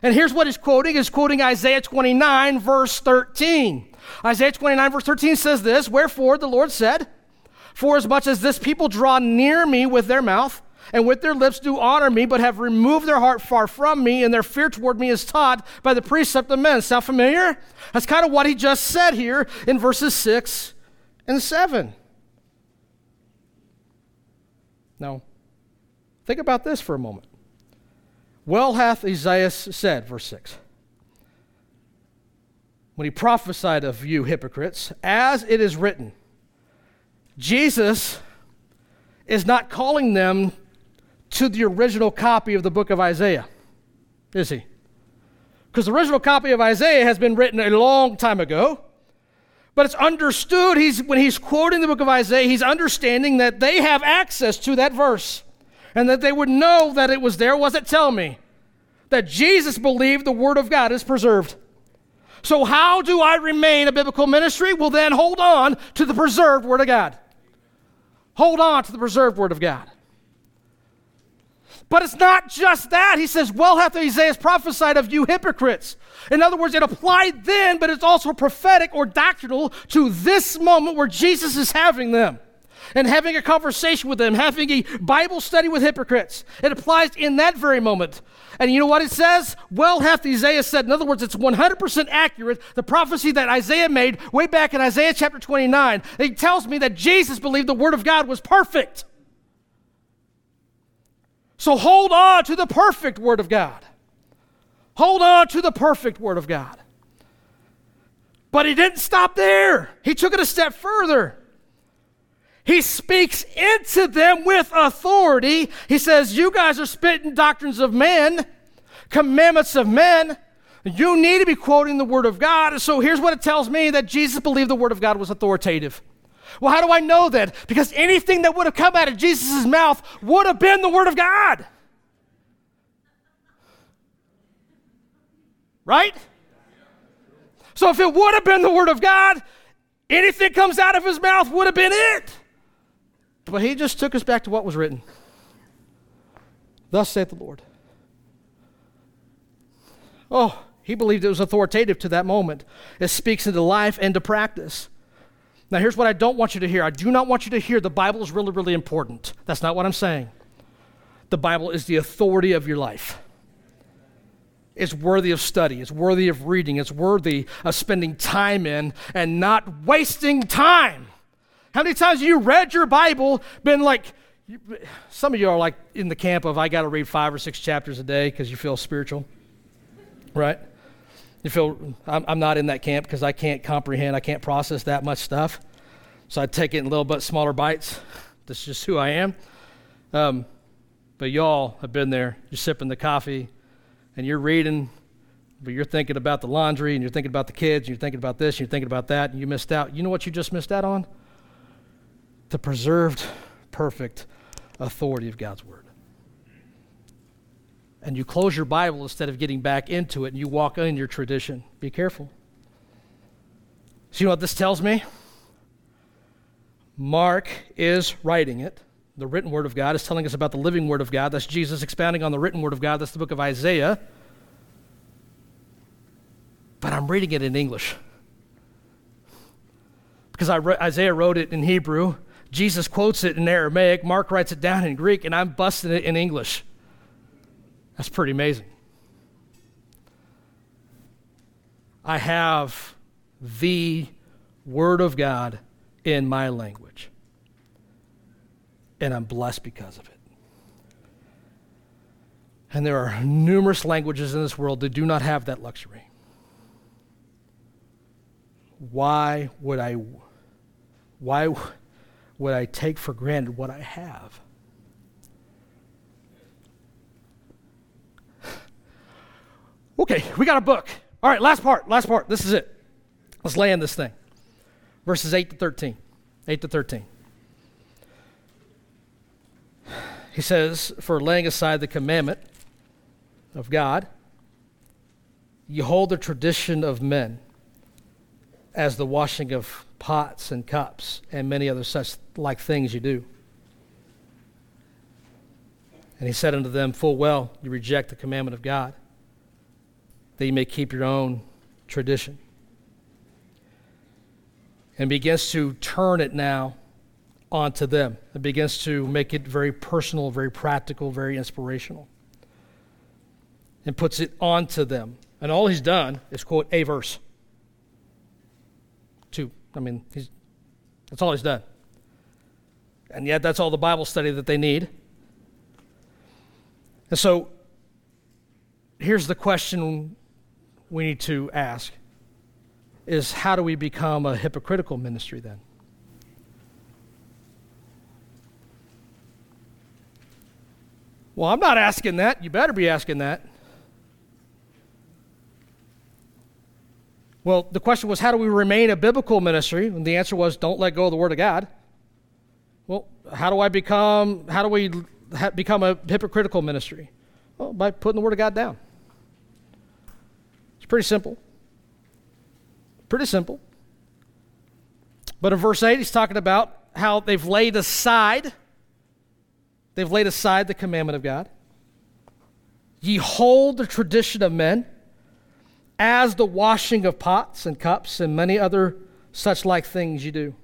And here's what he's quoting. He's quoting Isaiah 29, verse 13. Isaiah 29, verse 13 says this Wherefore the Lord said, For as much as this people draw near me with their mouth, and with their lips do honor me, but have removed their heart far from me, and their fear toward me is taught by the precept of men. Sound familiar? That's kind of what he just said here in verses 6 and 7. Now, think about this for a moment. Well hath Isaiah said, verse 6, when he prophesied of you hypocrites, as it is written, Jesus is not calling them to the original copy of the book of Isaiah, is he? Because the original copy of Isaiah has been written a long time ago. But it's understood, he's, when he's quoting the book of Isaiah, he's understanding that they have access to that verse and that they would know that it was there. Does it tell me? That Jesus believed the Word of God is preserved. So, how do I remain a biblical ministry? Well, then hold on to the preserved Word of God. Hold on to the preserved Word of God. But it's not just that. He says, Well hath Isaiah prophesied of you hypocrites. In other words, it applied then, but it's also prophetic or doctrinal to this moment where Jesus is having them and having a conversation with them, having a Bible study with hypocrites. It applies in that very moment. And you know what it says? Well hath Isaiah said. In other words, it's 100% accurate. The prophecy that Isaiah made way back in Isaiah chapter 29. It tells me that Jesus believed the word of God was perfect. So hold on to the perfect word of God. Hold on to the perfect word of God. But he didn't stop there, he took it a step further. He speaks into them with authority. He says, You guys are spitting doctrines of men, commandments of men. You need to be quoting the Word of God. So here's what it tells me that Jesus believed the Word of God was authoritative. Well, how do I know that? Because anything that would have come out of Jesus' mouth would have been the Word of God. Right? So if it would have been the Word of God, anything comes out of his mouth would have been it. But he just took us back to what was written. Thus saith the Lord. Oh, he believed it was authoritative to that moment. It speaks into life and to practice. Now, here's what I don't want you to hear. I do not want you to hear the Bible is really, really important. That's not what I'm saying. The Bible is the authority of your life. It's worthy of study, it's worthy of reading, it's worthy of spending time in and not wasting time. How many times have you read your Bible, been like, some of you are like in the camp of I got to read five or six chapters a day because you feel spiritual, right? You feel I'm, I'm not in that camp because I can't comprehend, I can't process that much stuff. So I take it in little bit smaller bites. That's just who I am. Um, but y'all have been there. You're sipping the coffee and you're reading, but you're thinking about the laundry and you're thinking about the kids and you're thinking about this and you're thinking about that and you missed out. You know what you just missed out on? The preserved, perfect authority of God's Word and you close your Bible instead of getting back into it and you walk in your tradition. Be careful. So, you know what this tells me? Mark is writing it. The written Word of God is telling us about the living Word of God. That's Jesus expounding on the written Word of God. That's the book of Isaiah. But I'm reading it in English. Because Isaiah wrote it in Hebrew, Jesus quotes it in Aramaic, Mark writes it down in Greek, and I'm busting it in English. That's pretty amazing. I have the Word of God in my language. And I'm blessed because of it. And there are numerous languages in this world that do not have that luxury. Why would I why would I take for granted what I have? Okay, we got a book. All right, last part, last part. This is it. Let's land this thing. Verses 8 to 13. 8 to 13. He says, For laying aside the commandment of God, you hold the tradition of men as the washing of pots and cups and many other such like things you do. And he said unto them, Full well, you reject the commandment of God that you may keep your own tradition. And begins to turn it now onto them. It begins to make it very personal, very practical, very inspirational. And puts it onto them. And all he's done is quote a verse. Two. I mean, he's, that's all he's done. And yet, that's all the Bible study that they need. And so, here's the question we need to ask is how do we become a hypocritical ministry then? Well, I'm not asking that. You better be asking that. Well, the question was, how do we remain a biblical ministry? And the answer was, don't let go of the Word of God. How do I become, how do we ha- become a hypocritical ministry? Well, by putting the Word of God down. It's pretty simple. Pretty simple. But in verse 8, he's talking about how they've laid aside, they've laid aside the commandment of God. Ye hold the tradition of men as the washing of pots and cups and many other such like things you do.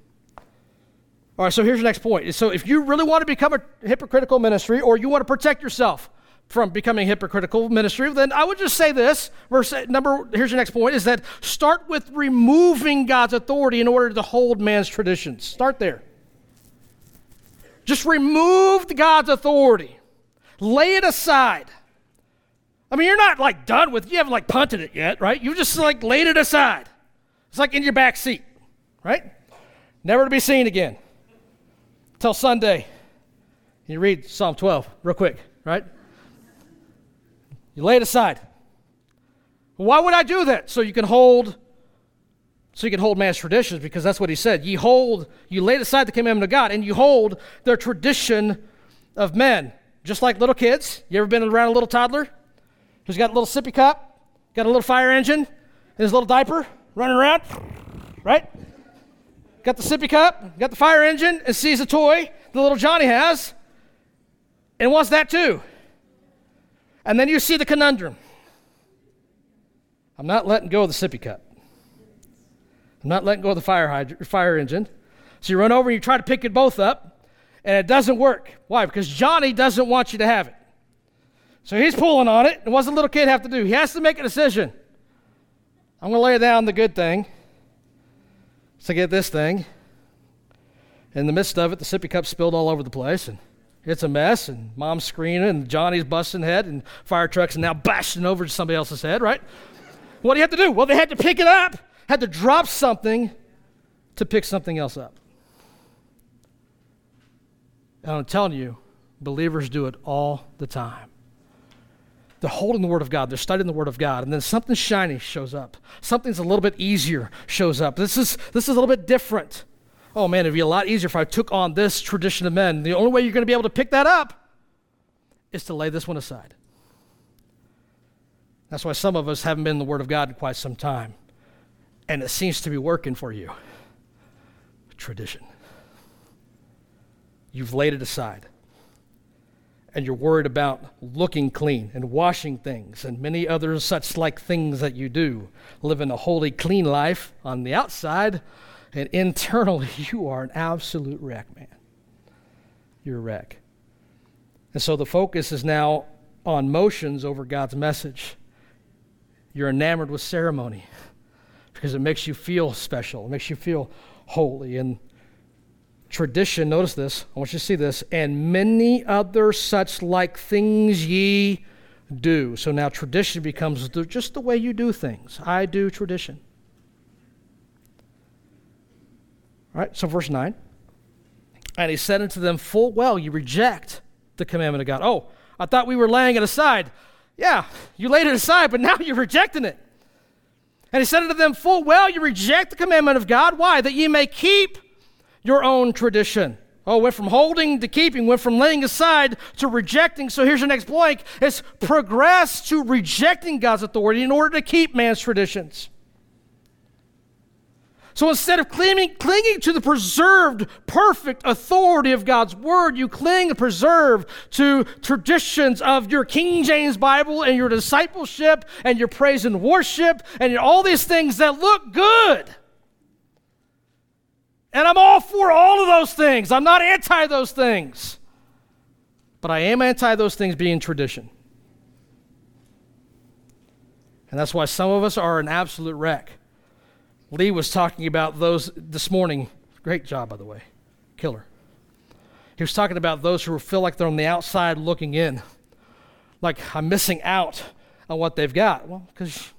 All right, so here's the next point. So if you really want to become a hypocritical ministry or you want to protect yourself, from becoming hypocritical ministry, then I would just say this. Verse number, here's your next point is that start with removing God's authority in order to hold man's traditions. Start there. Just remove God's authority, lay it aside. I mean, you're not like done with, you haven't like punted it yet, right? You just like laid it aside. It's like in your back seat, right? Never to be seen again. Till Sunday. You read Psalm 12 real quick, right? You lay it aside. Why would I do that? So you can hold so you can hold man's traditions because that's what he said. You hold, you laid aside the commandment of God and you hold their tradition of men. Just like little kids. You ever been around a little toddler who's got a little sippy cup, got a little fire engine, and his little diaper running around? Right? Got the sippy cup, got the fire engine, and sees a toy the little Johnny has and wants that too. And then you see the conundrum. I'm not letting go of the sippy cup. I'm not letting go of the fire, hydrant, fire engine. So you run over and you try to pick it both up, and it doesn't work. Why? Because Johnny doesn't want you to have it. So he's pulling on it. And what's the little kid have to do? He has to make a decision. I'm going to lay down the good thing to get this thing. In the midst of it, the sippy cup spilled all over the place, and it's a mess. And mom's screaming, and Johnny's busting head, and fire trucks, and now bashing over to somebody else's head. Right? What do you have to do? Well, they had to pick it up had to drop something to pick something else up. And I'm telling you, believers do it all the time. They're holding the Word of God, they're studying the Word of God, and then something shiny shows up. Something's a little bit easier shows up. This is, this is a little bit different. Oh man, it'd be a lot easier if I took on this tradition of men. The only way you're going to be able to pick that up is to lay this one aside. That's why some of us haven't been in the Word of God in quite some time and it seems to be working for you. Tradition. You've laid it aside. And you're worried about looking clean and washing things and many other such like things that you do. Living a holy, clean life on the outside, and internally, you are an absolute wreck, man. You're a wreck. And so the focus is now on motions over God's message. You're enamored with ceremony because it makes you feel special, it makes you feel holy. And tradition, notice this, I want you to see this, and many other such like things ye do. So now tradition becomes just the way you do things. I do tradition. All right, so verse 9. And he said unto them, Full well, you reject the commandment of God. Oh, I thought we were laying it aside. Yeah, you laid it aside, but now you're rejecting it. And he said unto them, Full well you reject the commandment of God. Why? That ye may keep your own tradition. Oh, went from holding to keeping, went from laying aside to rejecting. So here's your next blank. It's progress to rejecting God's authority in order to keep man's traditions. So instead of clinging, clinging to the preserved, perfect authority of God's Word, you cling and preserve to traditions of your King James Bible and your discipleship and your praise and worship and all these things that look good. And I'm all for all of those things. I'm not anti those things. But I am anti those things being tradition. And that's why some of us are an absolute wreck. Lee was talking about those this morning. Great job, by the way. Killer. He was talking about those who feel like they're on the outside looking in. Like, I'm missing out on what they've got. Well, because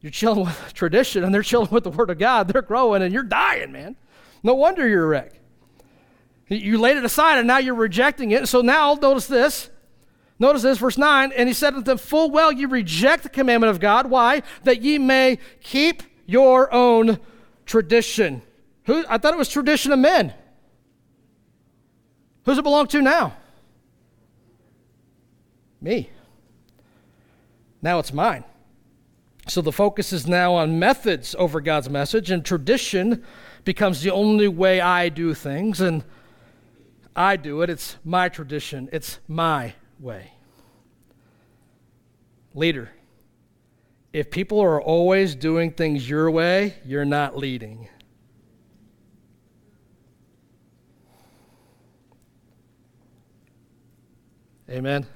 you're chilling with tradition and they're chilling with the Word of God. They're growing and you're dying, man. No wonder you're a wreck. You laid it aside and now you're rejecting it. So now, notice this. Notice this, verse 9. And he said to them, Full well you reject the commandment of God. Why? That ye may keep your own tradition. Who, I thought it was tradition of men. Who's it belong to now? Me. Now it's mine. So the focus is now on methods over God's message, and tradition becomes the only way I do things, and I do it. It's my tradition, it's my way. Leader, if people are always doing things your way, you're not leading. Amen.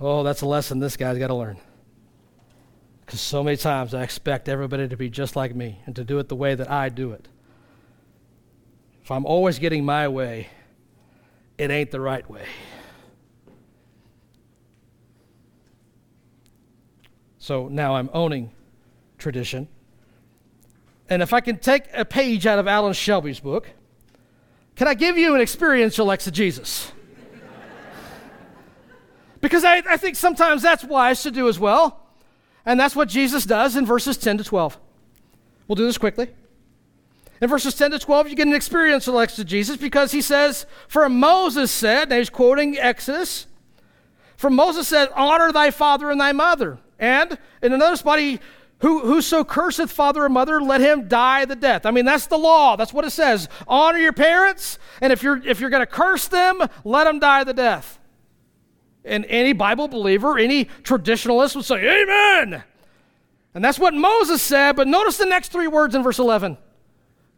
Oh, that's a lesson this guy's got to learn. Because so many times I expect everybody to be just like me and to do it the way that I do it. If I'm always getting my way, it ain't the right way. So now I'm owning tradition. And if I can take a page out of Alan Shelby's book, can I give you an experiential exegesis? because I, I think sometimes that's wise to do as well. And that's what Jesus does in verses 10 to 12. We'll do this quickly. In verses 10 to 12, you get an experiential exegesis because he says, For Moses said, and he's quoting Exodus, for Moses said, Honor thy father and thy mother. And in another spot, he, Who, whoso curseth father or mother, let him die the death. I mean, that's the law. That's what it says. Honor your parents, and if you're if you're going to curse them, let them die the death. And any Bible believer, any traditionalist would say, Amen. And that's what Moses said, but notice the next three words in verse 11.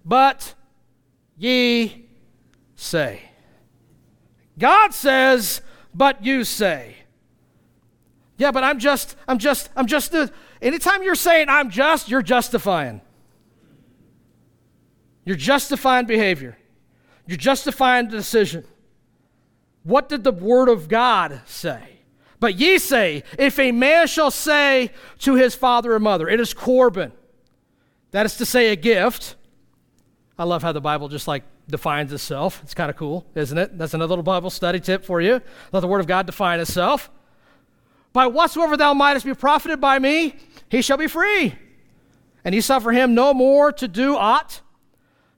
But ye say. God says, but you say. Yeah, but I'm just, I'm just, I'm just, the, anytime you're saying I'm just, you're justifying. You're justifying behavior. You're justifying the decision. What did the word of God say? But ye say, if a man shall say to his father or mother, it is Corban, that is to say, a gift. I love how the Bible just like defines itself. It's kind of cool, isn't it? That's another little Bible study tip for you. Let the Word of God define itself. By whatsoever thou mightest be profited by me, he shall be free. And he suffer him no more to do aught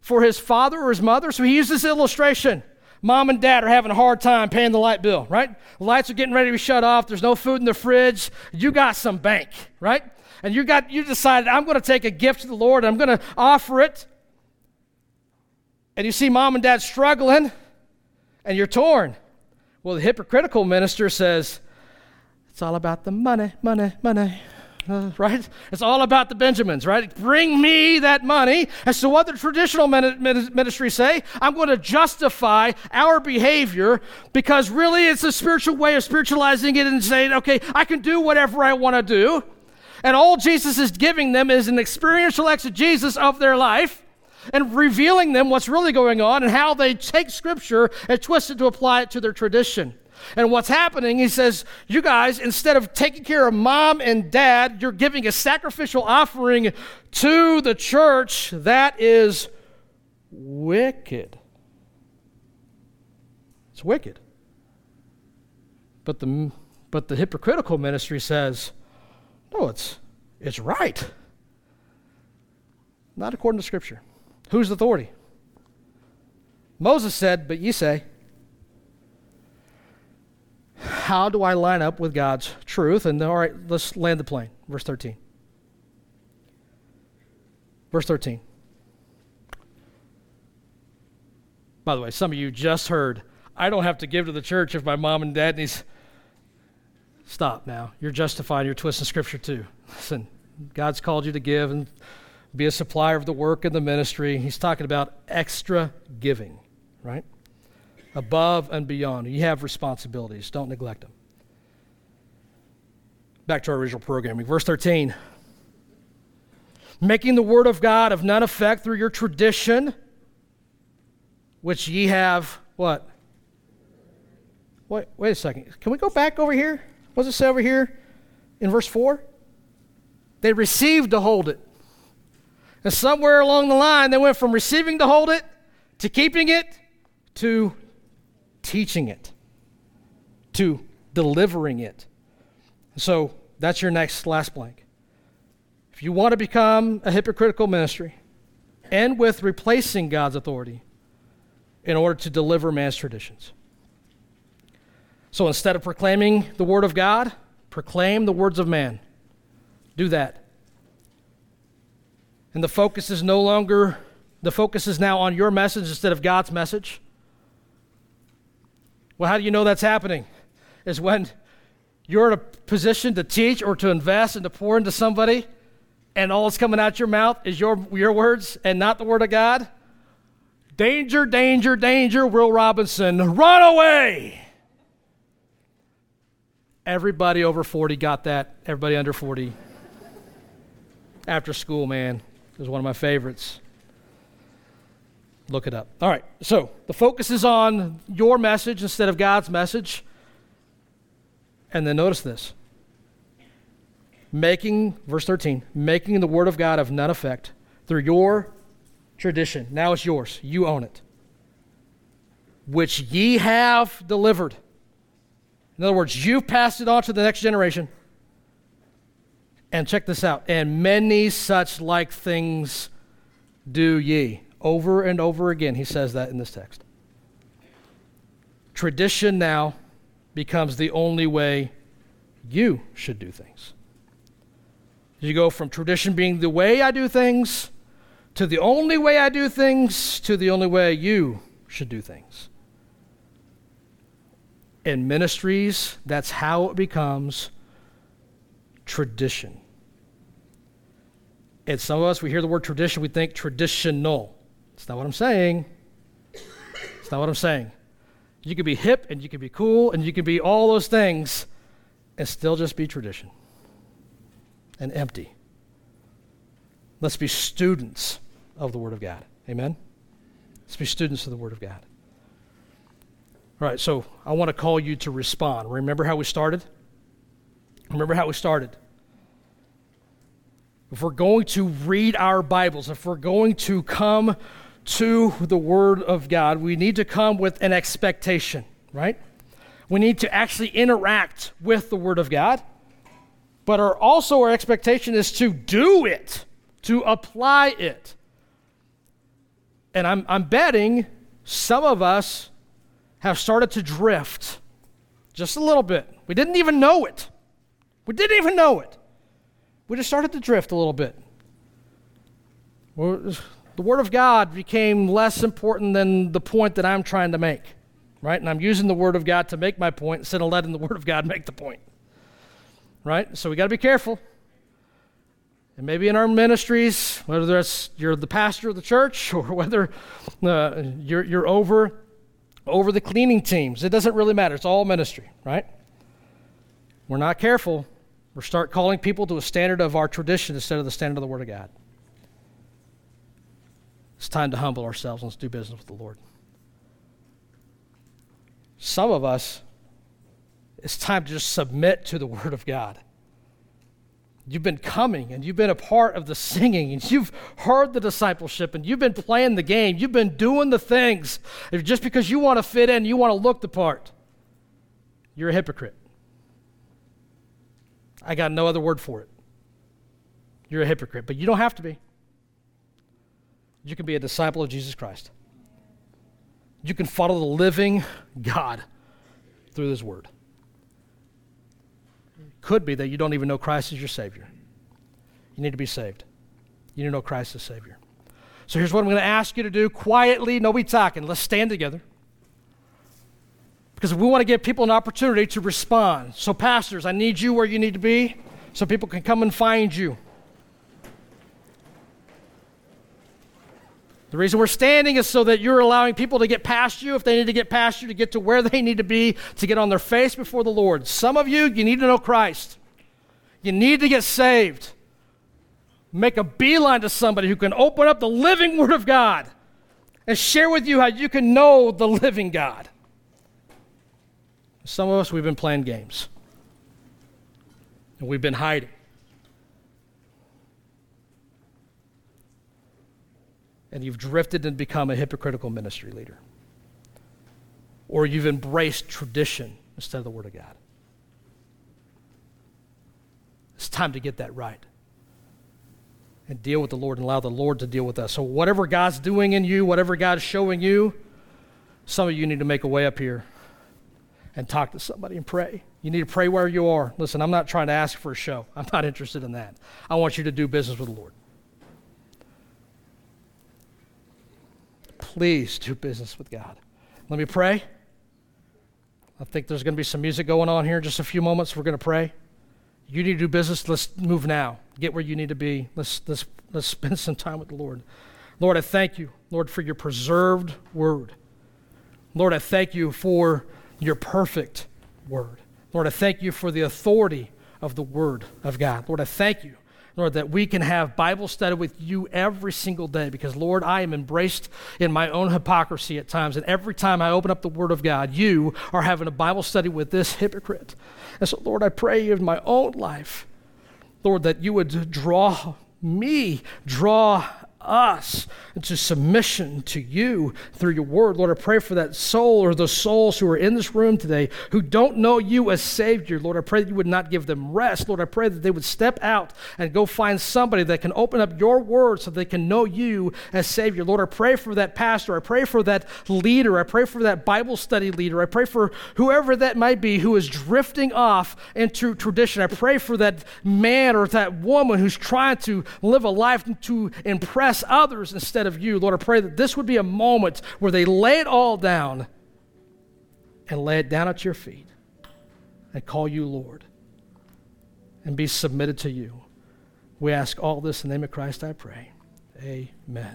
for his father or his mother. So he uses illustration. Mom and dad are having a hard time paying the light bill, right? Lights are getting ready to be shut off. There's no food in the fridge. You got some bank, right? And you got you decided I'm going to take a gift to the Lord. I'm going to offer it and you see mom and dad struggling and you're torn. Well, the hypocritical minister says, It's all about the money, money, money. Right? It's all about the Benjamins, right? Bring me that money. And so, what the traditional ministry say, I'm going to justify our behavior because really it's a spiritual way of spiritualizing it and saying, okay, I can do whatever I want to do. And all Jesus is giving them is an experiential exegesis of their life and revealing them what's really going on and how they take Scripture and twist it to apply it to their tradition. And what's happening, he says, you guys, instead of taking care of mom and dad, you're giving a sacrificial offering to the church. That is wicked. It's wicked. But the, but the hypocritical ministry says, no, it's, it's right. Not according to Scripture. Who's authority? Moses said, But ye say, How do I line up with God's truth? And all right, let's land the plane. Verse 13. Verse 13. By the way, some of you just heard, I don't have to give to the church if my mom and dad needs. Stop now. You're justifying your twist in Scripture too. Listen, God's called you to give, and be a supplier of the work and the ministry. He's talking about extra giving, right? Above and beyond. You have responsibilities, don't neglect them. Back to our original programming. Verse 13 Making the word of God of none effect through your tradition, which ye have what? Wait, wait a second. Can we go back over here? What does it say over here in verse 4? They received to hold it. And somewhere along the line, they went from receiving to hold it to keeping it to teaching it to delivering it. So that's your next last blank. If you want to become a hypocritical ministry, end with replacing God's authority in order to deliver man's traditions. So instead of proclaiming the word of God, proclaim the words of man. Do that. And the focus is no longer, the focus is now on your message instead of God's message. Well, how do you know that's happening? Is when you're in a position to teach or to invest and to pour into somebody, and all that's coming out your mouth is your, your words and not the word of God. Danger, danger, danger, Will Robinson, run away. Everybody over 40 got that. Everybody under 40. After school, man. Was one of my favorites. Look it up. All right, so the focus is on your message instead of God's message. And then notice this making, verse 13, making the word of God of none effect through your tradition. Now it's yours. You own it. Which ye have delivered. In other words, you've passed it on to the next generation. And check this out. And many such like things do ye. Over and over again, he says that in this text. Tradition now becomes the only way you should do things. You go from tradition being the way I do things to the only way I do things to the only way you should do things. In ministries, that's how it becomes tradition. And some of us, we hear the word tradition, we think traditional. It's not what I'm saying. It's not what I'm saying. You can be hip and you can be cool and you can be all those things and still just be tradition and empty. Let's be students of the Word of God. Amen? Let's be students of the Word of God. All right, so I want to call you to respond. Remember how we started? Remember how we started? If we're going to read our Bibles, if we're going to come to the Word of God, we need to come with an expectation, right? We need to actually interact with the Word of God. But our, also, our expectation is to do it, to apply it. And I'm, I'm betting some of us have started to drift just a little bit. We didn't even know it. We didn't even know it. We just started to drift a little bit. The Word of God became less important than the point that I'm trying to make, right? And I'm using the Word of God to make my point instead of letting the Word of God make the point, right? So we got to be careful. And maybe in our ministries, whether that's you're the pastor of the church or whether uh, you're, you're over, over the cleaning teams, it doesn't really matter. It's all ministry, right? We're not careful. We start calling people to a standard of our tradition instead of the standard of the Word of God. It's time to humble ourselves and let's do business with the Lord. Some of us, it's time to just submit to the Word of God. You've been coming and you've been a part of the singing and you've heard the discipleship and you've been playing the game. You've been doing the things. Just because you want to fit in, you want to look the part, you're a hypocrite. I got no other word for it. You're a hypocrite, but you don't have to be. You can be a disciple of Jesus Christ. You can follow the living God through His Word could be that you don't even know Christ as your Savior. You need to be saved. You need to know Christ as Savior. So here's what I'm going to ask you to do quietly, nobody talking. Let's stand together. Because we want to give people an opportunity to respond. So, pastors, I need you where you need to be so people can come and find you. The reason we're standing is so that you're allowing people to get past you if they need to get past you to get to where they need to be to get on their face before the Lord. Some of you, you need to know Christ. You need to get saved. Make a beeline to somebody who can open up the living Word of God and share with you how you can know the living God. Some of us, we've been playing games and we've been hiding. And you've drifted and become a hypocritical ministry leader. Or you've embraced tradition instead of the Word of God. It's time to get that right and deal with the Lord and allow the Lord to deal with us. So, whatever God's doing in you, whatever God's showing you, some of you need to make a way up here and talk to somebody and pray. You need to pray where you are. Listen, I'm not trying to ask for a show, I'm not interested in that. I want you to do business with the Lord. Please do business with God. Let me pray. I think there's going to be some music going on here in just a few moments. We're going to pray. You need to do business. Let's move now. Get where you need to be. Let's, let's, let's spend some time with the Lord. Lord, I thank you, Lord, for your preserved word. Lord, I thank you for your perfect word. Lord, I thank you for the authority of the word of God. Lord, I thank you Lord, that we can have Bible study with you every single day because, Lord, I am embraced in my own hypocrisy at times. And every time I open up the Word of God, you are having a Bible study with this hypocrite. And so, Lord, I pray in my own life, Lord, that you would draw me, draw us into submission to you through your word. Lord, I pray for that soul or the souls who are in this room today who don't know you as Savior. Lord, I pray that you would not give them rest. Lord, I pray that they would step out and go find somebody that can open up your word so they can know you as Savior. Lord, I pray for that pastor. I pray for that leader. I pray for that Bible study leader. I pray for whoever that might be who is drifting off into tradition. I pray for that man or that woman who's trying to live a life to impress others instead of you. Lord, I pray that this would be a moment where they lay it all down and lay it down at your feet and call you Lord and be submitted to you. We ask all this in the name of Christ, I pray. Amen.